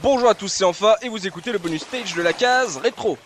Bonjour à tous, c'est Enfa et vous écoutez le bonus stage de la case rétro.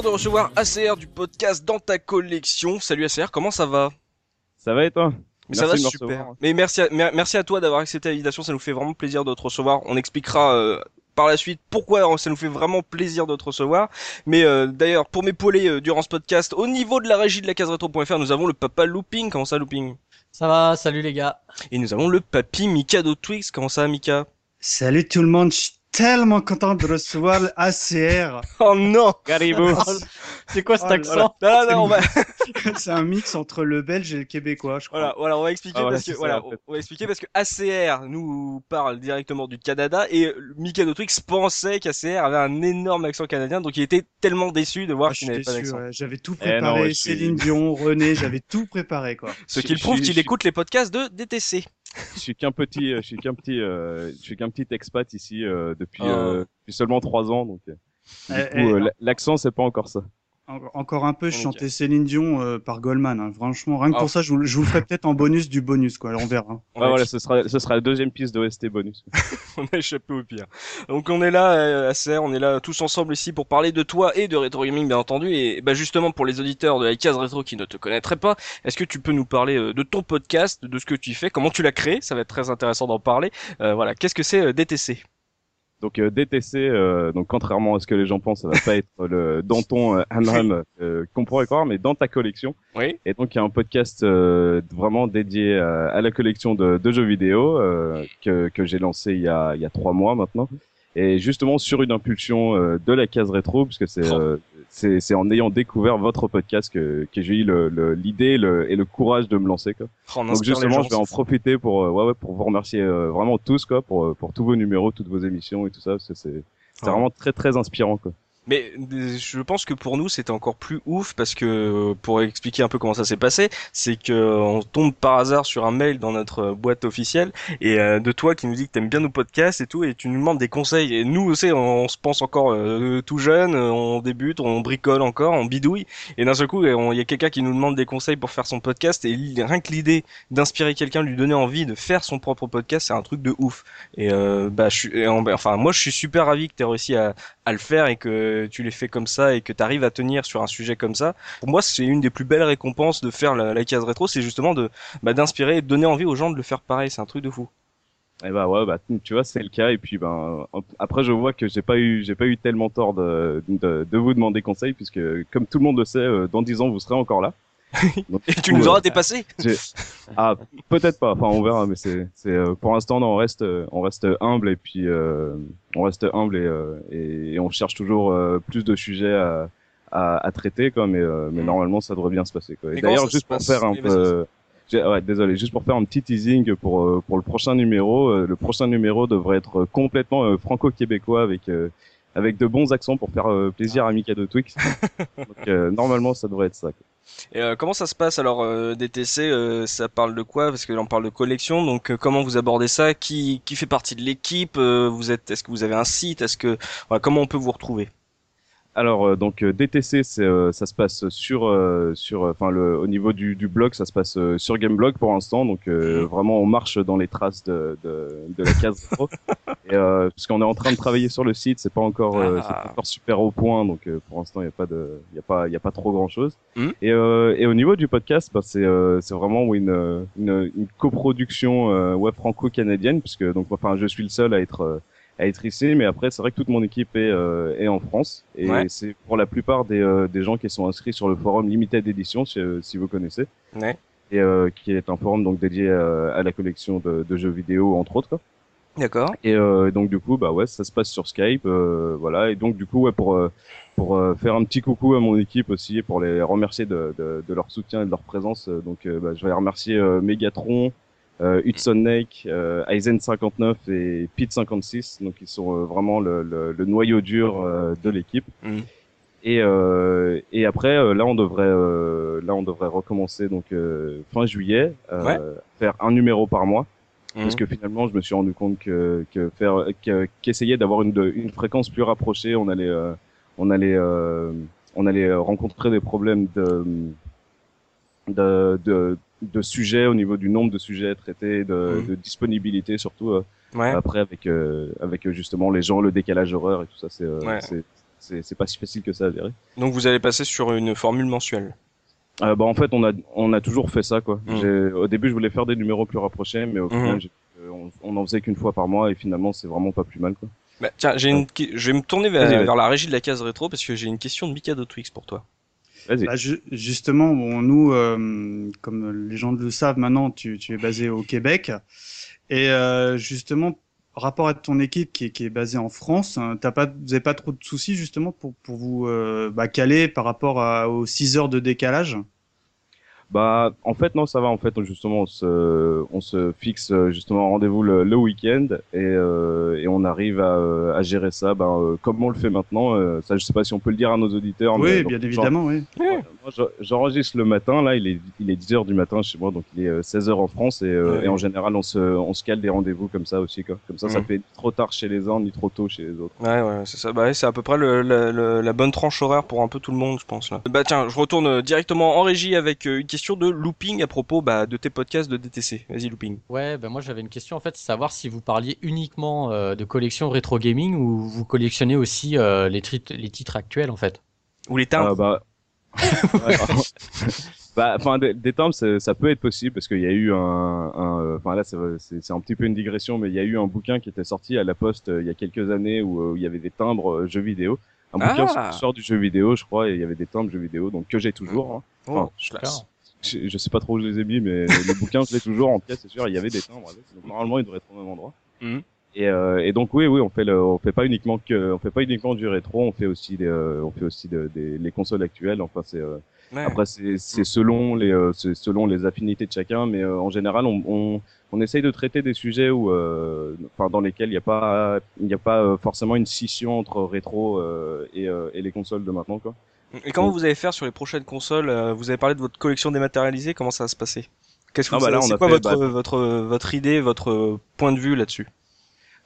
Plaisir de recevoir ACR du podcast Dans ta collection. Salut ACR, comment ça va? Ça va et toi? Mais ça va Merci de me super. recevoir. Mais merci à, mer- merci à toi d'avoir accepté l'invitation, ça nous fait vraiment plaisir de te recevoir. On expliquera euh, par la suite pourquoi ça nous fait vraiment plaisir de te recevoir. Mais euh, d'ailleurs, pour m'épauler euh, durant ce podcast, au niveau de la régie de la case rétro.fr, nous avons le papa Looping. Comment ça Looping? Ça va, salut les gars. Et nous avons le papy Mikado Twix. Comment ça Mika? Salut tout le monde, je suis tellement content de recevoir l'ACR. Oh non Caribou C'est quoi cet Oh là accent Non, non, non, on va, C'est un mix entre le belge et le québécois, je crois. Voilà, voilà, on va expliquer Ah parce que ça, voilà, en fait. on va expliquer parce que ACR nous parle directement du Canada et Mikado Twix pensait qu'ACR avait un énorme accent canadien, donc il était tellement déçu de voir Ah, qu'il n'avait pas d'accent. ouais. J'avais tout Eh non, préparé, ouais, je suis- Céline Dion, René, j'avais tout préparé, quoi. Ce qui prouve qu'il écoute les podcasts de DTC. Je suis qu'un petit, euh, je suis qu'un petit, euh, je suis qu'un petit expat ici euh, depuis, Oh. euh, depuis seulement trois ans, donc euh, du Eh, coup, eh, euh, l'accent c'est pas encore ça. En- encore un peu, je chantais Céline Dion euh, par Goldman. hein. Franchement, rien que Ah. pour ça, je vous, je vous le ferai peut-être en bonus du bonus, quoi. Alors, on verra. On Ouais, voilà, ce sera, ce sera la deuxième piste d'OST bonus. on a échappé au pire. Donc on est là, euh, ACR, on est là tous ensemble ici pour parler de toi et de Retro Gaming bien entendu. Et bah justement pour les auditeurs de la case rétro qui ne te connaîtraient pas, est-ce que tu peux nous parler euh, de ton podcast, de ce que tu fais, comment tu l'as créé? Ça va être très intéressant d'en parler. Euh, voilà, qu'est-ce que c'est euh, DTC Donc euh, DTC, euh, donc contrairement à ce que les gens pensent, ça va pas être le Danton euh, euh, qu'on pourrait croire, mais dans ta collection. Oui. Et donc il y a un podcast euh, vraiment dédié à, à la collection de, de jeux vidéo euh, que, que j'ai lancé il y a il y a trois mois maintenant. Et justement sur une impulsion euh, de la case rétro, puisque c'est Oh. euh, c'est c'est en ayant découvert votre podcast que que j'ai eu le- le- l'idée le, et le courage de me lancer quoi. Oh, on Donc justement, je vais en profiter pour euh, ouais ouais pour vous remercier euh, vraiment tous quoi pour pour tous vos numéros, toutes vos émissions et tout ça. parce que C'est c'est Oh. vraiment très très inspirant quoi. Mais je pense que pour nous c'était encore plus ouf parce que pour expliquer un peu comment ça s'est passé, c'est que on tombe par hasard sur un mail dans notre boîte officielle et euh, de toi qui nous dit que t'aimes bien nos podcasts et tout et tu nous demandes des conseils et nous aussi on, on se pense encore euh, tout jeune, on débute, on bricole encore, on bidouille et d'un seul coup il y a quelqu'un qui nous demande des conseils pour faire son podcast et rien que l'idée d'inspirer quelqu'un, lui donner envie de faire son propre podcast, c'est un truc de ouf. Et euh, bah je suis, en- enfin moi je suis super ravi que t'aies réussi à à le faire et que tu l'aies fait comme ça et que tu arrives à tenir sur un sujet comme ça. Pour moi, c'est une des plus belles récompenses de faire la, la case rétro, c'est justement de bah, d'inspirer et de donner envie aux gens de le faire pareil. C'est un truc de fou. Et bah ouais, bah tu vois, c'est le cas. Et puis ben après, je vois que j'ai pas eu, pas eu tellement tort de, de, de vous demander conseil, puisque comme tout le monde le sait, euh, dans dix ans vous serez encore là. Donc, Et tu coup, nous euh, auras dépassé. Ah, peut-être pas. Enfin, on verra. Mais c'est, c'est euh, pour l'instant, on reste, euh, on reste humble et puis euh, on reste humble et, euh, et, et on cherche toujours euh, plus de sujets à, à, à traiter, quoi. Mais, euh, mais normalement, ça devrait bien se passer. Quoi. Et d'ailleurs, juste pour faire un peu, ouais, désolé, juste pour faire un petit teasing pour euh, pour le prochain numéro. euh, le prochain numéro devrait être complètement euh, franco-québécois avec euh, avec de bons accents pour faire euh, plaisir à Mikado Twix. Donc euh, normalement, ça devrait être ça. quoi. Et euh, comment ça se passe alors euh, DTC euh, Ça parle de quoi? Parce que là, on parle de collection. Donc euh, comment vous abordez ça? Qui qui fait partie de l'équipe? Vous êtes Est-ce que vous avez un site? Est-ce que comment on peut vous retrouver? Alors euh, donc euh, DTC, euh, ça se passe sur euh, sur enfin le au niveau du, du blog, ça se passe sur Gameblog pour l'instant. Donc euh, vraiment on marche dans les traces de de, de la case pro. Et euh, parce qu'on est en train de travailler sur le site, c'est pas encore euh, Ah. c'est pas encore super au point. Donc euh, pour l'instant il y a pas de il y a pas il y a pas trop grand chose. Mhm. Et euh, et au niveau du podcast, bah, c'est euh, c'est vraiment une une, une coproduction euh, ouais franco-canadienne puisque donc enfin je suis le seul à être euh, à être ici, mais après c'est vrai que toute mon équipe est, euh, est en France et Ouais. c'est pour la plupart des, euh, des gens qui sont inscrits sur le forum Limited Edition, si, euh, si vous connaissez, Ouais. et euh, qui est un forum donc dédié à la collection de, de jeux vidéo entre autres. D'accord. Et euh, donc du coup bah ouais ça se passe sur Skype, euh, voilà et donc du coup ouais pour euh, pour euh, faire un petit coucou à mon équipe aussi et pour les remercier de, de, de leur soutien et de leur présence, donc bah, je vais remercier euh, Megatron, euh, Hudson Lake, euh, Aizen 59 et Pete 56. Donc ils sont euh, vraiment le, le, le noyau dur euh, de l'équipe. Mhm. Et, euh, et après, euh, là, on devrait, euh, là, on devrait recommencer donc euh, fin juillet, euh, Ouais. faire un numéro par mois. Mhm. Parce que finalement, je me suis rendu compte que, que faire, que- qu'essayer d'avoir une, une fréquence plus rapprochée, on allait, euh, on allait, euh, on allait rencontrer des problèmes de, de, de, de sujets au niveau du nombre de sujets traités, de, Mhm. de disponibilité surtout. euh, Ouais. après avec euh, avec euh, justement les gens, le décalage horaire et tout ça, c'est euh, Ouais. c'est pas si facile que ça à gérer. Donc vous allez passer sur une formule mensuelle. Euh, bah en fait on a on a toujours fait ça quoi. Mhm. Au début je voulais faire des numéros plus rapprochés, mais au Mhm. final on, on en faisait qu'une fois par mois et finalement c'est vraiment pas plus mal quoi. Bah, tiens, j'ai une... je vais me tourner vers, vers la régie de la case rétro parce que j'ai une question de Mikado Twix pour toi. Bah, ju- justement, bon, nous, euh, comme les gens le savent maintenant, tu, tu es basé au Québec. Et euh, justement, rapport à ton équipe qui est, qui est basée en France, hein, t'as pas, vous pas trop de soucis justement pour, pour vous euh, bah, caler par rapport à, aux 6 heures de décalage? Bah, en fait, non, ça va. En fait, justement, on se, on se fixe euh, justement un rendez-vous le, le week-end et, euh, et on arrive à, euh, à gérer ça, ben, euh, comme on le fait maintenant. euh, ça, je sais pas si on peut le dire à nos auditeurs. mais Oui, donc, bien évidemment, oui. Ouais, j'enregistre le matin, là, il est, il est 10 heures du matin chez moi, donc il est euh, 16 heures en France, et, euh, Ouais. et en général, on se, on se cale des rendez-vous comme ça aussi, quoi. Comme ça, ça Mhm. fait ni trop tard chez les uns, ni trop tôt chez les autres. Ouais, ouais, c'est ça. Bah, ouais, c'est à peu près le, le- le- la bonne tranche horaire pour un peu tout le monde, je pense. Là. Bah tiens, je retourne euh, directement en régie avec euh, une question de looping à propos bah, de tes podcasts de DTC. Vas-y, looping. Ouais, ben moi j'avais une question en fait, savoir si vous parliez uniquement euh, de collection rétro gaming ou vous collectionnez aussi euh, les, titres actuels en fait. Ou les timbres. Ah, bah, bah, enfin, des, des timbres, ça peut être possible parce qu'il y a eu un, un, euh, enfin là, c'est un petit peu une digression, mais il y a eu un bouquin qui était sorti à la Poste euh, il y a quelques années où, où il y avait des timbres jeux vidéo. Un bouquin sur Ah. l'histoire du jeu vidéo, je crois, et il y avait des timbres jeux vidéo, donc que j'ai toujours. hein. Oh, enfin, classe. Je, je sais pas trop où je les ai mis, mais le bouquin, je l'ai toujours en pièce, c'est sûr. Il y avait des timbres avec. Donc normalement, il devrait être au même endroit. Mhm. Et, euh, et donc oui, oui, on fait le, on fait pas uniquement que, on fait pas uniquement du rétro, on fait aussi des, euh, on fait aussi de- des les consoles actuelles. Enfin, c'est euh, Ouais. après c'est c'est selon les, euh, c'est selon les affinités de chacun, mais euh, en général, on, on on essaye de traiter des sujets où, euh, enfin, dans lesquels il n'y a pas, il n'y a pas forcément une scission entre rétro euh, et, euh, et les consoles de maintenant, quoi. Et comment vous allez faire sur les prochaines consoles euh, Vous avez parlé de votre collection dématérialisée. Comment ça va se passer? Qu'est-ce que Ah, vous bah là, c'est on a quoi fait, votre, bah- votre votre idée, votre euh, point de vue là-dessus?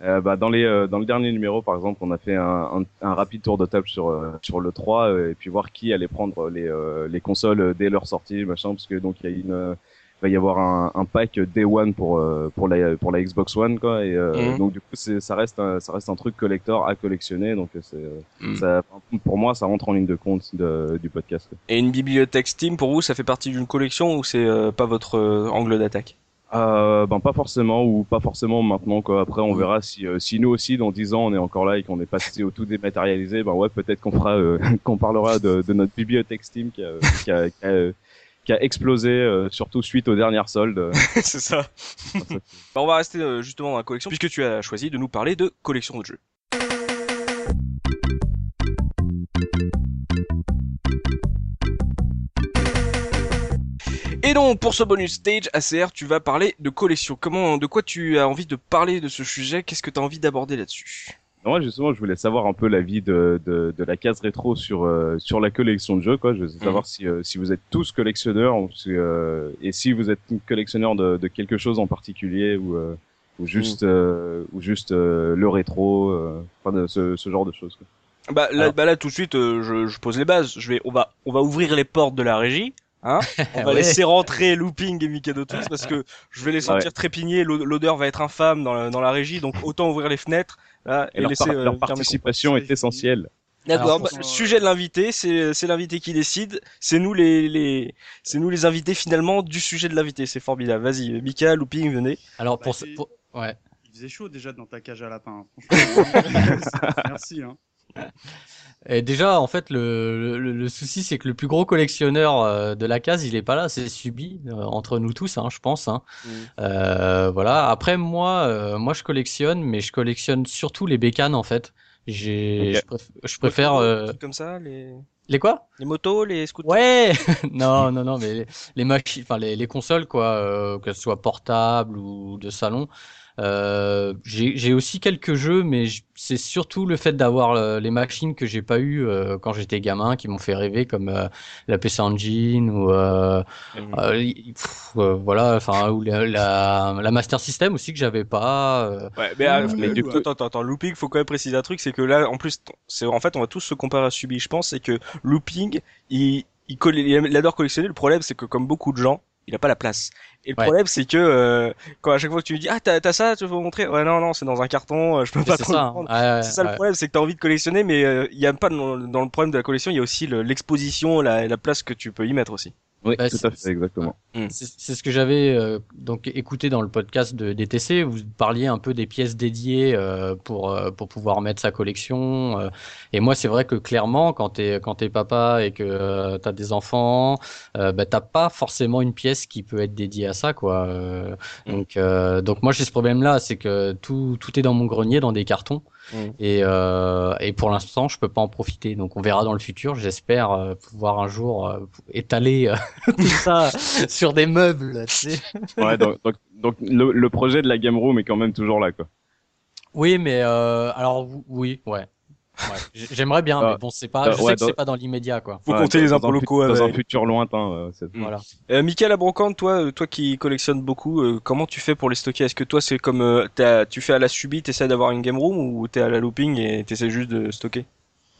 Euh, bah, dans les euh, dans le dernier numéro par exemple on a fait un, un, un rapide tour de table sur euh, sur le 3 euh, et puis voir qui allait prendre les euh, les consoles dès leur sortie machin parce que donc il y a une euh, va y avoir un, un pack Day One pour euh, pour la pour la Xbox One quoi et Mhm. donc du coup ça reste un, ça reste un truc collector à collectionner donc euh, c'est ça pour moi ça rentre en ligne de compte de, du podcast quoi. Et une bibliothèque Steam pour vous, ça fait partie d'une collection ou c'est pas votre angle d'attaque? Euh, ben pas forcément ou pas forcément maintenant quoi. Après on Mhm. verra si euh, si nous aussi dans 10 ans on est encore là et qu'on est passé au tout dématérialisé, ben ouais peut-être qu'on fera euh, qu'on parlera de, de notre bibliothèque Steam qui a qui a, qui a, qui a explosé euh, surtout suite aux dernières soldes. c'est ça. Bah, on va rester euh, justement dans la collection puisque tu as choisi de nous parler de collection de jeux. Et donc pour ce bonus stage ACR, tu vas parler de collection. Comment, de quoi tu as envie de parler de ce sujet? Qu'est-ce que tu as envie d'aborder là-dessus? Moi justement je voulais savoir un peu l'avis de, de de la case rétro sur euh, sur la collection de jeux quoi. Je veux savoir si euh, si vous êtes tous collectionneurs ou si, euh, et si vous êtes collectionneur de de quelque chose en particulier ou euh, ou juste euh, ou juste euh, le rétro, euh, enfin ce, ce genre de choses. Quoi. Bah là, Alors. bah là tout de suite, euh, je, je pose les bases. Je vais, on va, on va ouvrir les portes de la régie. Hein on va Ouais. laisser rentrer Looping et Mikado Twist parce que je vais les sentir trépigner. l'o- L'odeur va être infâme dans la, dans la régie, donc autant ouvrir les fenêtres là, et, Et leur, laisser par- euh, leur participation est essentielle. D'accord. Alors, bah, le sujet de l'invité, c'est c'est l'invité qui décide. C'est nous les les c'est nous les invités finalement du sujet de l'invité. C'est formidable. Vas-y, Mika, Looping, venez. Alors Bah, pour, pour- ouais. Il faisait chaud déjà dans ta cage à lapin. hein. Franchement, Merci. Hein. Et déjà, en fait, le, le, le souci, c'est que le plus gros collectionneur euh, de la case, il est pas là, c'est subi euh, entre nous tous, hein, je pense. Hein. Euh, voilà. Après, moi, euh, moi, je collectionne, mais je collectionne surtout les bécanes, en fait. J'ai, Ok. je, préf- je préfère Motos, euh, trucs comme ça, les les quoi? les motos, les scooters? Ouais, non, non, non, mais les, les machines, enfin les, les consoles quoi, euh, qu'elles soient portables ou de salon, Euh, j'ai aussi quelques jeux, mais c'est surtout le fait d'avoir euh, les machines que j'ai pas eu euh, quand j'étais gamin qui m'ont fait rêver, comme euh, la PC Engine ou mmh. voilà, enfin ou la, la, Master System aussi que j'avais pas. Ouais, mais, mais du coup, attends, attends, attends, Looping, faut quand même préciser un truc, c'est que là, en plus, c'est en fait, on va tous se comparer à Subi, je pense, c'est que Looping, il, il, il adore collectionner. Le problème, c'est que comme beaucoup de gens, il a pas la place. Et le problème, c'est que euh, quand à chaque fois que tu lui dis ah t'as ça, tu veux montrer? Ouais non non, c'est dans un carton, euh, je peux pas trop ça, hein. c'est ça le problème, c'est que t'as envie de collectionner, mais euh, il y a pas dans, le problème de la collection, il y a aussi l'exposition, la, la place que tu peux y mettre aussi. Oui, tout à fait, exactement. Mm. C'est ce que j'avais euh, donc écouté dans le podcast de DTC. Vous parliez un peu des pièces dédiées euh, pour euh, pour pouvoir mettre sa collection. et moi, c'est vrai que clairement, quand t'es quand t'es papa et que t'as des enfants, bah t'as pas forcément une pièce qui peut être dédiée à ça, quoi. Mm. Donc donc moi j'ai ce problème-là, c'est que tout tout est dans mon grenier, dans des cartons. Mm. Et, euh, et pour l'instant, je peux pas en profiter. Donc, on verra dans le futur. J'espère euh, pouvoir un jour euh, étaler euh, tout ça sur des meubles. Tu sais. ouais, donc, donc, donc le, le, projet de la game room est quand même toujours là, quoi. Oui, mais alors oui, ouais. Ouais, J'aimerais bien, mais bon, c'est pas. Je sais que c'est pas dans l'immédiat, quoi. Faut compter les impôts locaux dans un futur lointain. Euh, voilà. Euh, Michael Abrocante, toi, euh, toi qui collectionnes beaucoup, euh, comment tu fais pour les stocker? Est-ce que toi, c'est comme euh, tu fais à la subie, t'essaies d'avoir une game room ou t'es à la looping et t'essaies juste de stocker?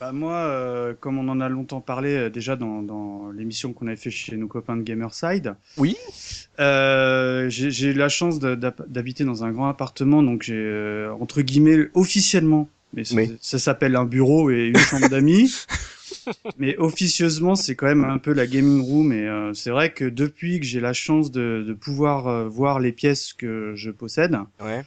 Bah moi, comme on en a longtemps parlé déjà dans, dans l'émission qu'on avait fait chez nos copains de Gamerside. Oui. j'ai eu la chance d'habiter dans un grand appartement, donc j'ai entre guillemets officiellement mais ça s'appelle un bureau et une chambre d'amis. mais officieusement, c'est quand même un peu la gaming room. Et euh, c'est vrai que depuis que j'ai la chance de, de pouvoir euh, voir les pièces que je possède, ouais.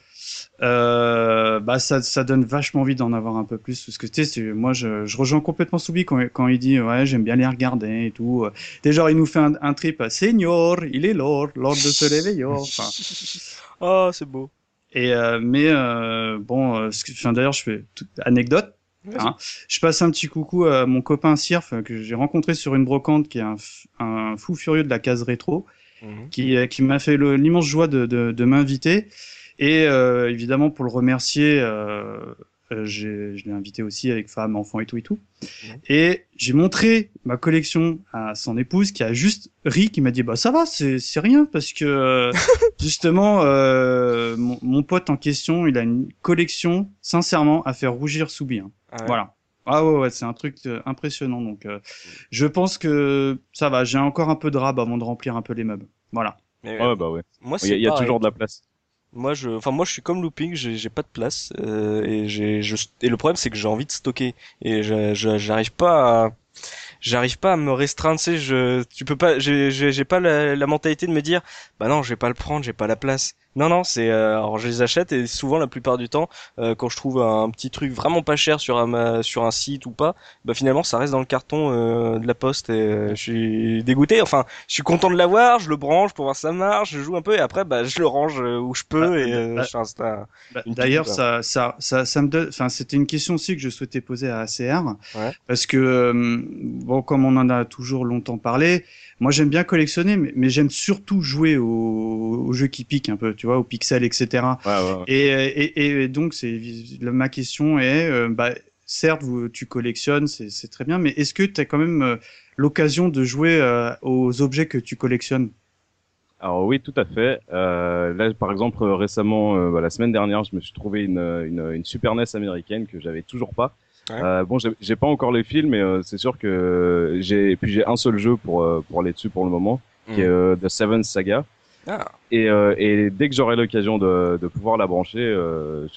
euh, bah ça, ça donne vachement envie d'en avoir un peu plus. Parce que tu sais, moi, je, je rejoins complètement Soubi quand, quand il dit ouais, j'aime bien les regarder et tout. Déjà, il nous fait un, un trip. Seigneur, il est l'or, l'or de se réveiller. Enfin, oh, c'est beau. Et euh, mais euh, bon, euh, enfin, d'ailleurs, je fais toute anecdote. Hein. Je passe un petit coucou à mon copain Sirf que j'ai rencontré sur une brocante, qui est un, un fou furieux de la case rétro, mhm. qui, qui m'a fait l'immense joie de, de, de m'inviter. Et évidemment, pour le remercier, euh, je l'ai invité aussi avec femme, enfant et tout et tout. Et j'ai montré ma collection à son épouse qui a juste ri, qui m'a dit bah ça va, c'est c'est rien parce que euh, justement euh, mon, mon, pote en question, il a une collection sincèrement à faire rougir Soubi. Hein. Ah voilà. Ah ouais, ouais c'est un truc euh, impressionnant. Donc, je pense que ça va. J'ai encore un peu de rab avant de remplir un peu les meubles. Voilà. ouais, bah ouais. Moi, il y, a toujours de la place. Moi, je, enfin moi, je suis comme Looping, j'ai pas de place euh, et j'ai, je, et le problème c'est que j'ai envie de stocker et j'arrive pas à, j'arrive pas à me restreindre. Tu sais, je, tu peux pas, j'ai pas la, la, mentalité de me dire, bah non, je vais pas le prendre, j'ai pas la place. Non, non, c'est euh, alors je les achète et souvent la plupart du temps, euh, quand je trouve un petit truc vraiment pas cher sur un sur un site ou pas, bah finalement ça reste dans le carton euh, de la poste et je suis dégoûté. Enfin, je suis content de l'avoir, je le branche pour voir si ça marche, je joue un peu et après bah je le range où je peux bah, et bah, je bah, D'ailleurs, ça, ça, ça, ça me donne. Enfin, c'était une question aussi que je souhaitais poser à ACR parce que bon, comme on en a toujours longtemps parlé. Moi, j'aime bien collectionner, mais, mais j'aime surtout jouer aux, aux, jeux qui piquent un peu, tu vois, aux pixels, etc. Ouais, ouais, Et, et, et, donc, c'est ma question est, euh, bah, certes, vous, tu collectionnes, c'est très bien, mais est-ce que tu as quand même euh, l'occasion de jouer euh, aux objets que tu collectionnes? Alors oui, tout à fait. Euh, là, par exemple, récemment, bah, la semaine dernière, je me suis trouvé une, une, une Super NES américaine que j'avais toujours pas. Euh, bon, j'ai pas encore les films, mais euh, c'est sûr que j'ai puis j'ai un seul jeu pour euh, pour aller dessus pour le moment, qui est mm. euh, The Seven Saga. Ah. Et, et dès que j'aurai l'occasion de, de pouvoir la brancher,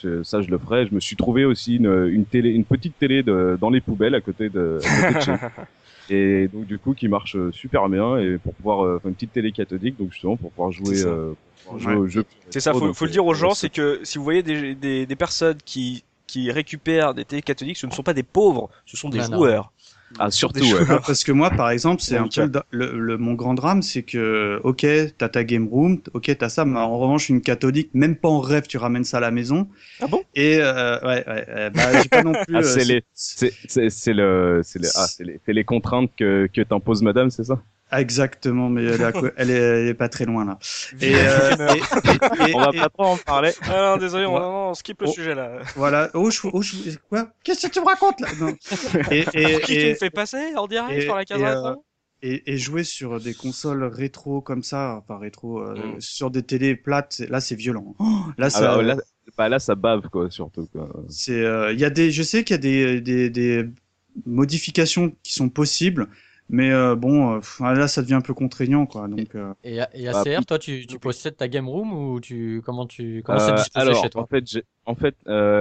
je, ça je le ferai. Je me suis trouvé aussi une, une télé, une petite télé de, dans les poubelles à côté de, à côté de chez et donc du coup qui marche super bien et pour pouvoir une petite télé cathodique donc justement pour pouvoir jouer, euh, jouer au jeu. C'est ça, faut, faut le dire aux gens, c'est que si vous voyez des, des, des personnes qui qui récupèrent des télé catholiques, ce ne sont pas des pauvres, ce sont des joueurs. Ah, surtout, ouais. Parce que moi, par exemple, c'est un peu le, mon grand drame, c'est que, ok, t'as ta game room, ok, t'as ça, mais en revanche, une catholique, même pas en rêve, tu ramènes ça à la maison. Ah bon? Et, euh, ouais, ouais, bah, j'ai pas non plus. Ah, c'est euh, les, c'est, c'est, c'est le, c'est les, ah, c'est les, c'est les contraintes que, que t'imposes madame, c'est ça? Exactement, mais elle, est, elle, est, pas très loin là. Et, euh, et, on va pas trop en parler. Ah non, désolé, on, on skip le oh, sujet là. Voilà. Oh, je, oh, je, quoi? Qu'est-ce que tu me racontes là? Non. Et, et, Qui tu me fais passer en direct sur la case euh, et, et, jouer sur des consoles rétro comme ça, enfin rétro, euh, mm. sur des télés plates, là c'est violent. Oh, là, ça, ah, là, bah, là, ça bave quoi, surtout. C'est, il euh, y a des, je sais qu'il y a des, des, des modifications qui sont possibles, mais euh, bon, euh, là, ça devient un peu contraignant, quoi. Donc. Euh... Et, et ACR, bah, toi, tu, tu possèdes ta game room ou tu comment tu comment c'est disposé alors, chez toi? En fait, en fait,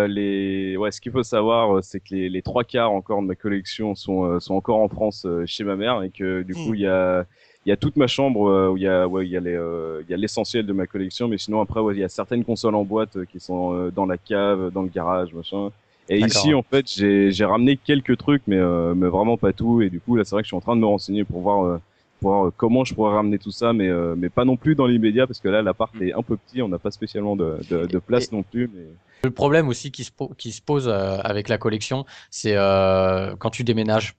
les ouais, ce qu'il faut savoir, c'est que les, les trois quarts encore de ma collection sont sont encore en France chez ma mère et que du coup, hmm. il y a il y a toute ma chambre où il y a ouais, il y a les il y a l'essentiel de ma collection, mais sinon après, ouais, il y a certaines consoles en boîte qui sont dans la cave, dans le garage, machin. Et ici, en fait, j'ai ramené quelques trucs, mais, euh, mais vraiment pas tout. Et du coup, là, c'est vrai que je suis en train de me renseigner pour voir, euh, pour voir euh, comment je pourrais ramener tout ça, mais, mais pas non plus dans l'immédiat, parce que là, l'appart mm. est un peu petit, on n'a pas spécialement de, de, de place non plus. Mais... Le problème aussi qui se, qui se pose avec la collection, c'est quand tu déménages.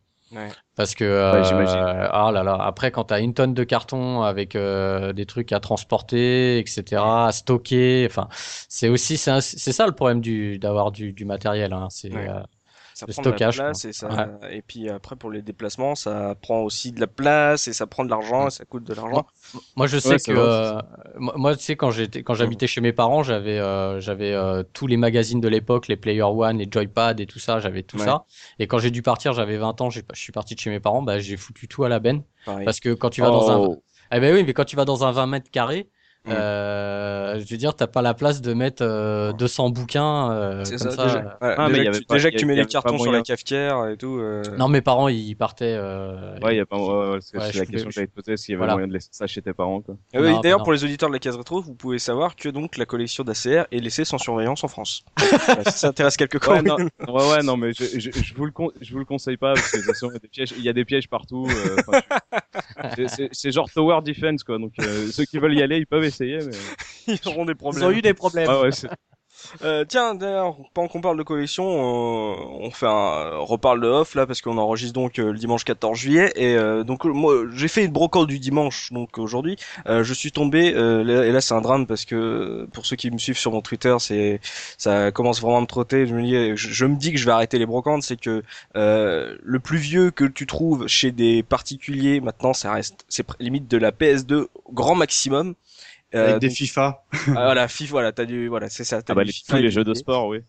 Parce que euh, ah là là, après quand tu as une tonne de carton avec euh, des trucs à transporter, etc., à stocker, enfin c'est aussi c'est ça le problème du d'avoir du, du matériel. Hein, c'est euh, ça prend stockage, de la place et, ça... et puis après pour les déplacements ça prend aussi de la place et ça prend de l'argent et ça coûte de l'argent. moi, je sais que euh, moi tu sais quand j'étais quand j'habitais chez mes parents j'avais euh, j'avais euh, tous les magazines de l'époque les Player One les Joypad et tout ça j'avais tout ça. Et quand j'ai dû partir j'avais 20 ans je suis parti de chez mes parents bah j'ai foutu tout à la benne. Parce que quand tu vas dans un oh. eh ben oui mais quand tu vas dans un 20 mètres carrés Mm. Euh, je veux dire, t'as pas la place de mettre euh, 200 bouquins euh, comme ça. Déjà, ah, déjà, que, tu, déjà que tu mets les cartons sur la cafetière et tout. Euh. Non, mes parents ils partaient. Euh, ouais, il y a pas. Ouais, ouais, c'est la question que j'avais posée, s'il y avait voilà. moyen de laisser ça chez tes parents. Quoi. Euh, D'ailleurs, pour les auditeurs de la case rétro, vous pouvez savoir que donc la collection d'ACR est laissée sans surveillance en France. ça intéresse quelques ouais, non, ouais, ouais, non, mais je, je, je vous le je vous le conseille pas parce que des il y a des pièges partout. C'est genre tower defense quoi. Donc ceux qui veulent y aller, ils peuvent essayer. Mais... Ils auront des problèmes. Ils ont eu des problèmes. Ah ouais, euh, tiens, d'ailleurs, pendant qu'on parle de collection, euh, on fait un reparle de off là parce qu'on enregistre donc euh, le dimanche 14 juillet et euh, donc moi j'ai fait une brocante du dimanche donc aujourd'hui je suis tombé et là c'est un drame parce que pour ceux qui me suivent sur mon Twitter c'est ça commence vraiment à me trotter. Je me dis je, me dis que je vais arrêter les brocantes, c'est que le plus vieux que tu trouves chez des particuliers maintenant ça reste c'est limite de la PS2 grand maximum. Euh, avec des FIFA. ah, voilà, FIFA, voilà, t'as du, voilà, c'est ça. Ah bah, les, tous les jeux de sport, oui.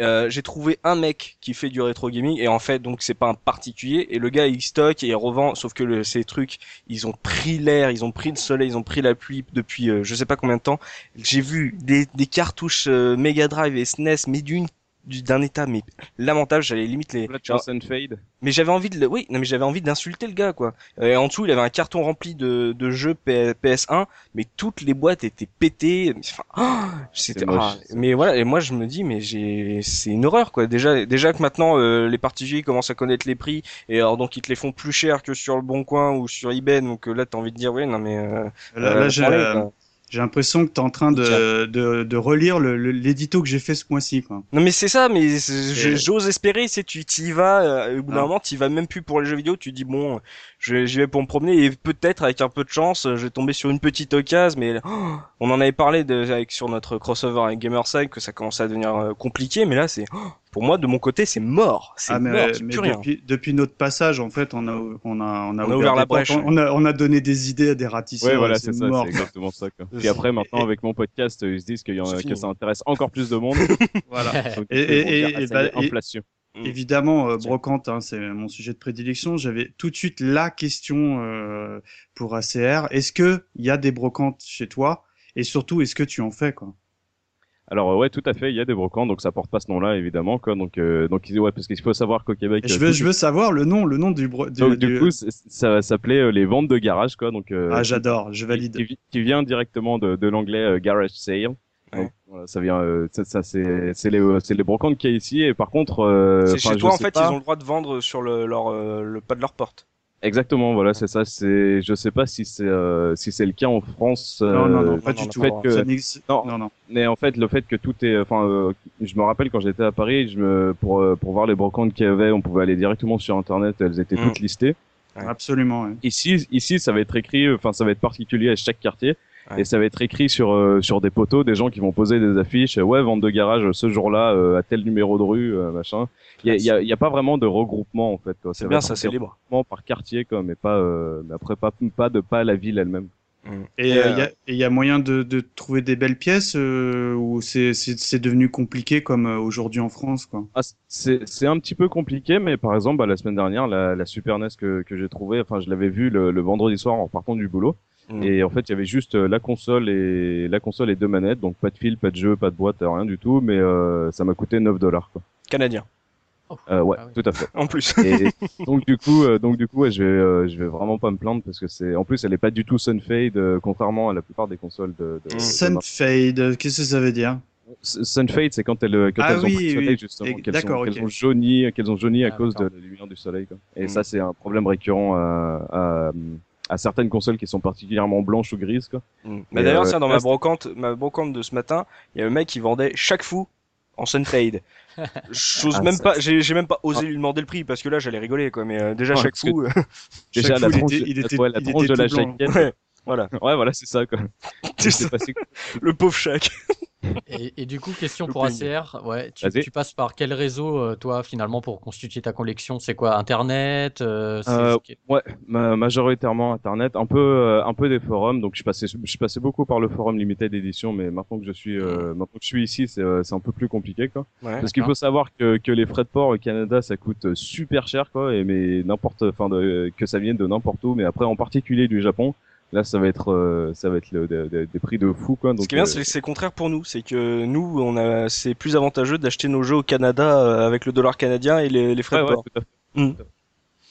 Euh, j'ai trouvé un mec qui fait du rétro gaming et en fait, donc c'est pas un particulier et le gars il stocke et il revend, sauf que le, ces trucs, ils ont pris l'air, ils ont pris le soleil, ils ont pris la pluie depuis euh, je sais pas combien de temps. J'ai vu des, des cartouches euh, Mega Drive et SNES mais d'une d'un état mais lamentable j'allais limite les fade mais j'avais envie de le... oui non mais j'avais envie d'insulter le gars quoi. Et en dessous il avait un carton rempli de, de jeux PS1 mais toutes les boîtes étaient pétées enfin oh, c'était ah, mais voilà et moi je me dis mais j'ai c'est une horreur quoi. Déjà déjà que maintenant euh, les particuliers commencent à connaître les prix et alors donc ils te les font plus cher que sur le bon coin ou sur eBay donc euh, là t'as envie de dire oui non mais euh, là, là euh, j'ai l'impression que tu es en train de, de, de relire l'édito que j'ai fait ce mois-ci. Quoi. Non mais c'est ça, mais j'ose espérer, c'est tu y vas, euh, au bout d'un ah. moment tu vas même plus pour les jeux vidéo, tu dis bon, j'y vais pour me promener et peut-être avec un peu de chance, je vais tomber sur une petite occasion, mais oh, on en avait parlé de, avec, sur notre crossover avec Gamerside que ça commençait à devenir euh, compliqué, mais là c'est oh, pour moi de mon côté c'est mort, c'est ah, mort, mais plus rien. Depuis, depuis, notre passage en fait on a on a on a, ouvert, la brèche, on a on a donné des idées à des ratisseurs. Ouais voilà c'est ça, c'est exactement ça. Quoi. Et après maintenant avec mon podcast ils se disent qu'il y en, que ça intéresse encore plus de monde. voilà. et, et, et, bah, inflation. Mm. Évidemment, euh, brocante, hein, c'est mon sujet de prédilection. J'avais tout de suite la question euh, pour ACR. Est-ce que il y a des brocantes chez toi? Et surtout, est-ce que tu en fais quoi? Alors ouais, tout à fait, il y a des brocantes, donc ça porte pas ce nom-là évidemment quoi. Donc euh, donc ouais, parce qu'il faut savoir qu'au Québec. Je veux je veux savoir le nom le nom du. Bro... du donc du, coup ça s'appelait les ventes de garage quoi. Donc ah j'adore, je valide. Qui, vient directement de, de l'anglais garage sale. Donc, voilà, ça vient, euh, ça, ça c'est c'est les c'est les brocantes qu'il y a ici et par contre. Euh, c'est chez toi en fait, ils ont le droit de vendre sur le leur euh, le pas de leur porte. Exactement, voilà, c'est ça. C'est, je sais pas si c'est euh, si c'est le cas en France. non, non, non, pas du tout. Que... Non, non, non. Mais en fait, le fait que tout est, enfin, je me rappelle quand j'étais à Paris, je me pour pour voir les brocantes qu'il y avait, on pouvait aller directement sur internet, elles étaient toutes mm. listées. Absolument. Ouais. Ici, ici, ça va être écrit, enfin, ça va être particulier à chaque quartier. Et ça va être écrit sur euh, sur des poteaux, des gens qui vont poser des affiches. Ouais, vente de garage ce jour-là euh, à tel numéro de rue, euh, machin. Il y a, y a, pas vraiment de regroupement en fait. C'est bien, ça c'est libre. Par quartier quoi, mais pas mais après pas pas de pas la ville elle-même. Mm. Et il y, a, y, a moyen de, de, trouver des belles pièces ou c'est c'est devenu compliqué comme aujourd'hui en France quoi? Ah, c'est un petit peu compliqué, mais par exemple bah, la semaine dernière la, la Super NES que, que j'ai trouvé, enfin je l'avais vu le, le vendredi soir en partant du boulot. Mm. Et en fait, il y avait juste euh, la console et la console et deux manettes, donc pas de fil, pas de jeu, pas de boîte, rien du tout, mais euh, ça m'a coûté 9 dollars quoi. Canadien. Oh. Euh, ouais, ah tout à fait. en plus. et donc du coup, euh, donc du coup, ouais, je vais, euh, je vais vraiment pas me plaindre parce que c'est, en plus, elle est pas du tout Sunfade, contrairement à la plupart des consoles de. de, Sunfade, qu'est-ce que ça veut dire? Sunfade, c'est quand elles, quand ah, elles ont oui, soleil justement, qu'elles ont, okay. ont, jauni, qu'elles ont jauni à ah, cause de la lumière du soleil. Quoi. Et mm. ça, c'est un problème récurrent à, à à certaines consoles qui sont particulièrement blanches ou grises quoi. Mm. Mais d'ailleurs, euh, dans ma brocante, ma brocante de ce matin, il y a un mec qui vendait chaque fou en Sunfade. J'ose ah, même pas, j'ai même pas osé ah. lui demander le prix parce que là j'allais rigoler quoi. Mais euh, déjà chaque fou, déjà la tronche, il était, la tronche de la jaquette. Voilà. Ouais, voilà, c'est ça, quoi. le pauvre Shaq. et, et, du coup, question pour ACR. Ouais, tu, tu, passes par quel réseau, euh, toi, finalement, pour constituer ta collection? C'est quoi Internet euh, euh, Ouais, majoritairement Internet. Un peu, euh, un peu des forums. Donc, je passais, je passais beaucoup par le forum Limited Edition, mais maintenant que je suis, euh, maintenant que je suis ici, c'est, c'est un peu plus compliqué, quoi. Ouais, Parce qu'il faut savoir que, que les frais de port au Canada, ça coûte super cher, quoi. Et mais n'importe, enfin, que ça vienne de n'importe où. Mais après, en particulier du Japon Là, ça va être, euh, ça va être le, des prix de fou, quoi. Donc, Ce qui est bien, euh, c'est le contraire pour nous. C'est que nous, on a, c'est plus avantageux d'acheter nos jeux au Canada euh, avec le dollar canadien et les, les frais de port. Mmh.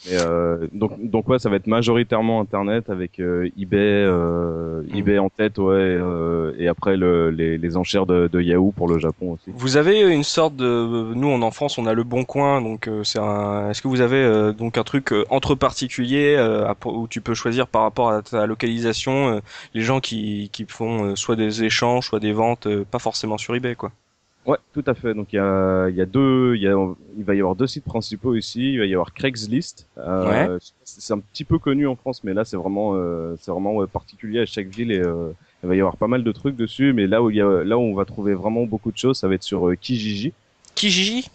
Et euh, donc, donc ouais, ça va être majoritairement Internet avec euh, eBay, euh, eBay en tête, ouais, euh, et après le, les, les, enchères de, de, Yahoo pour le Japon aussi. Vous avez une sorte de, nous en France, on a le Bon Coin, donc euh, c'est un. Est-ce que vous avez euh, donc un truc entre particuliers où tu peux choisir par rapport à ta localisation les gens qui qui font soit des échanges, soit des ventes, pas forcément sur eBay, quoi? Ouais, tout à fait. Donc il y a, il y a deux, il, y a, il va y avoir deux sites principaux ici. Il va y avoir Craigslist. Euh, C'est un petit peu connu en France, mais là c'est vraiment, euh, c'est vraiment particulier à chaque ville et euh, il va y avoir pas mal de trucs dessus. Mais là où il y a, là où on va trouver vraiment beaucoup de choses, ça va être sur euh, Kijiji. Kijiji.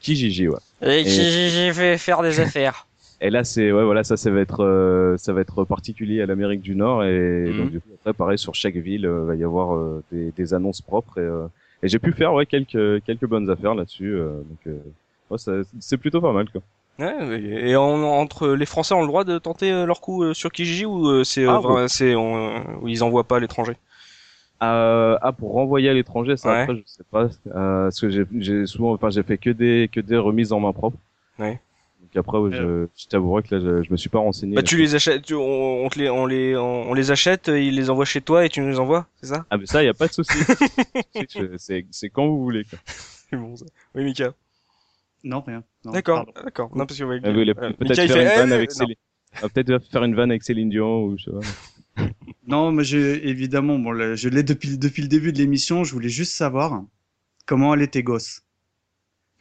Kijiji, ouais. Et, Kijiji fait faire des affaires. Et là, c'est ouais, voilà, ça, ça va être, euh, ça va être particulier à l'Amérique du Nord et donc mhm. du coup, après, pareil sur chaque ville, il va y avoir des, des, annonces propres et et j'ai pu faire ouais quelques quelques bonnes affaires là-dessus. Euh, donc euh, c'est plutôt pas mal quoi. Ouais, et entre les Français ont le droit de tenter euh, leur coup sur Kijiji ou c'est ah, c'est où ils envoient pas à l'étranger? Euh, ah pour renvoyer à l'étranger ça après je sais pas euh, parce que j'ai souvent enfin j'ai fait que des que des remises en main propre. Ouais après, je, je t'avouerai que là, je, je, me suis pas renseigné. Bah, tu les achètes, on, les, on les, on, les achète, ils les envoient chez toi et tu nous les envoies, c'est ça? Ah, mais ça, y a pas de souci. c'est, c'est quand vous voulez, quoi. C'est bon, ça. Oui, Mika. Non, rien. D'accord, d'accord. Non, parce que, ouais, euh, peut-être faire une vanne avec Céline. peut-être faire une vanne avec Céline Dion ou je sais pas. non, mais évidemment, bon, je l'ai depuis, depuis le début de l'émission, je voulais juste savoir comment elle était gosse.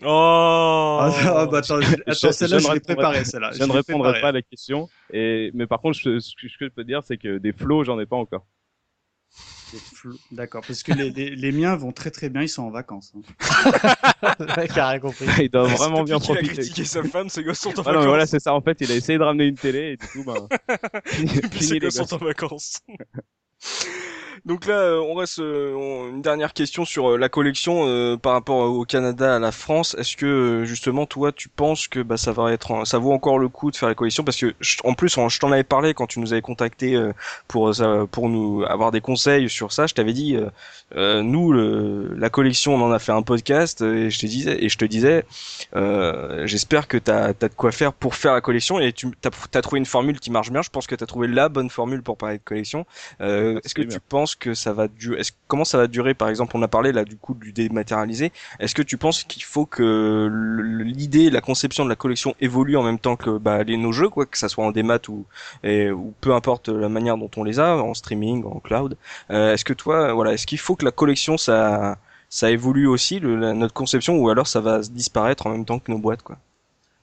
Oh ah, ah, bah attends, attends celle-là, je, l'ai préparée, celle-là. Je, ne répondrai pas à la question. Et, mais par contre, ce que je peux dire, c'est que des flots, j'en ai pas encore. D'accord, parce que les, les, les, miens vont très très bien, ils sont en vacances. Hein. rien compris. Ils doivent vraiment bien profiter. Il a critiqué sa femme, ses gosses sont en ah vacances. Non, voilà, c'est ça. En fait, il a essayé de ramener une télé et du coup, bah. et puis ses gosses sont en vacances. Donc là, euh, on reste euh, une dernière question sur euh, la collection par rapport au Canada à la France. Est-ce que justement, toi, tu penses que bah, ça va être, ça vaut encore le coup de faire la collection? Parce que en plus, je t'en avais parlé quand tu nous avais contacté pour pour nous avoir des conseils sur ça. Je t'avais dit, nous, la collection, on en a fait un podcast et je te disais, et je te disais, j'espère que t'as as de quoi faire pour faire la collection et tu as, as trouvé une formule qui marche bien. Je pense que t'as trouvé la bonne formule pour parler de collection. Est-ce que tu penses que ça va durer Comment ça va durer Par exemple, on a parlé là du coup du dématérialisé. Est-ce que tu penses qu'il faut que l'idée, la conception de la collection évolue en même temps que bah, les nos jeux, quoi, que ça soit en démat ou ou peu importe la manière dont on les a, en streaming, en cloud. Euh, est-ce que toi, voilà, est-ce qu'il faut que la collection ça ça évolue aussi le, notre conception ou alors ça va disparaître en même temps que nos boîtes, quoi?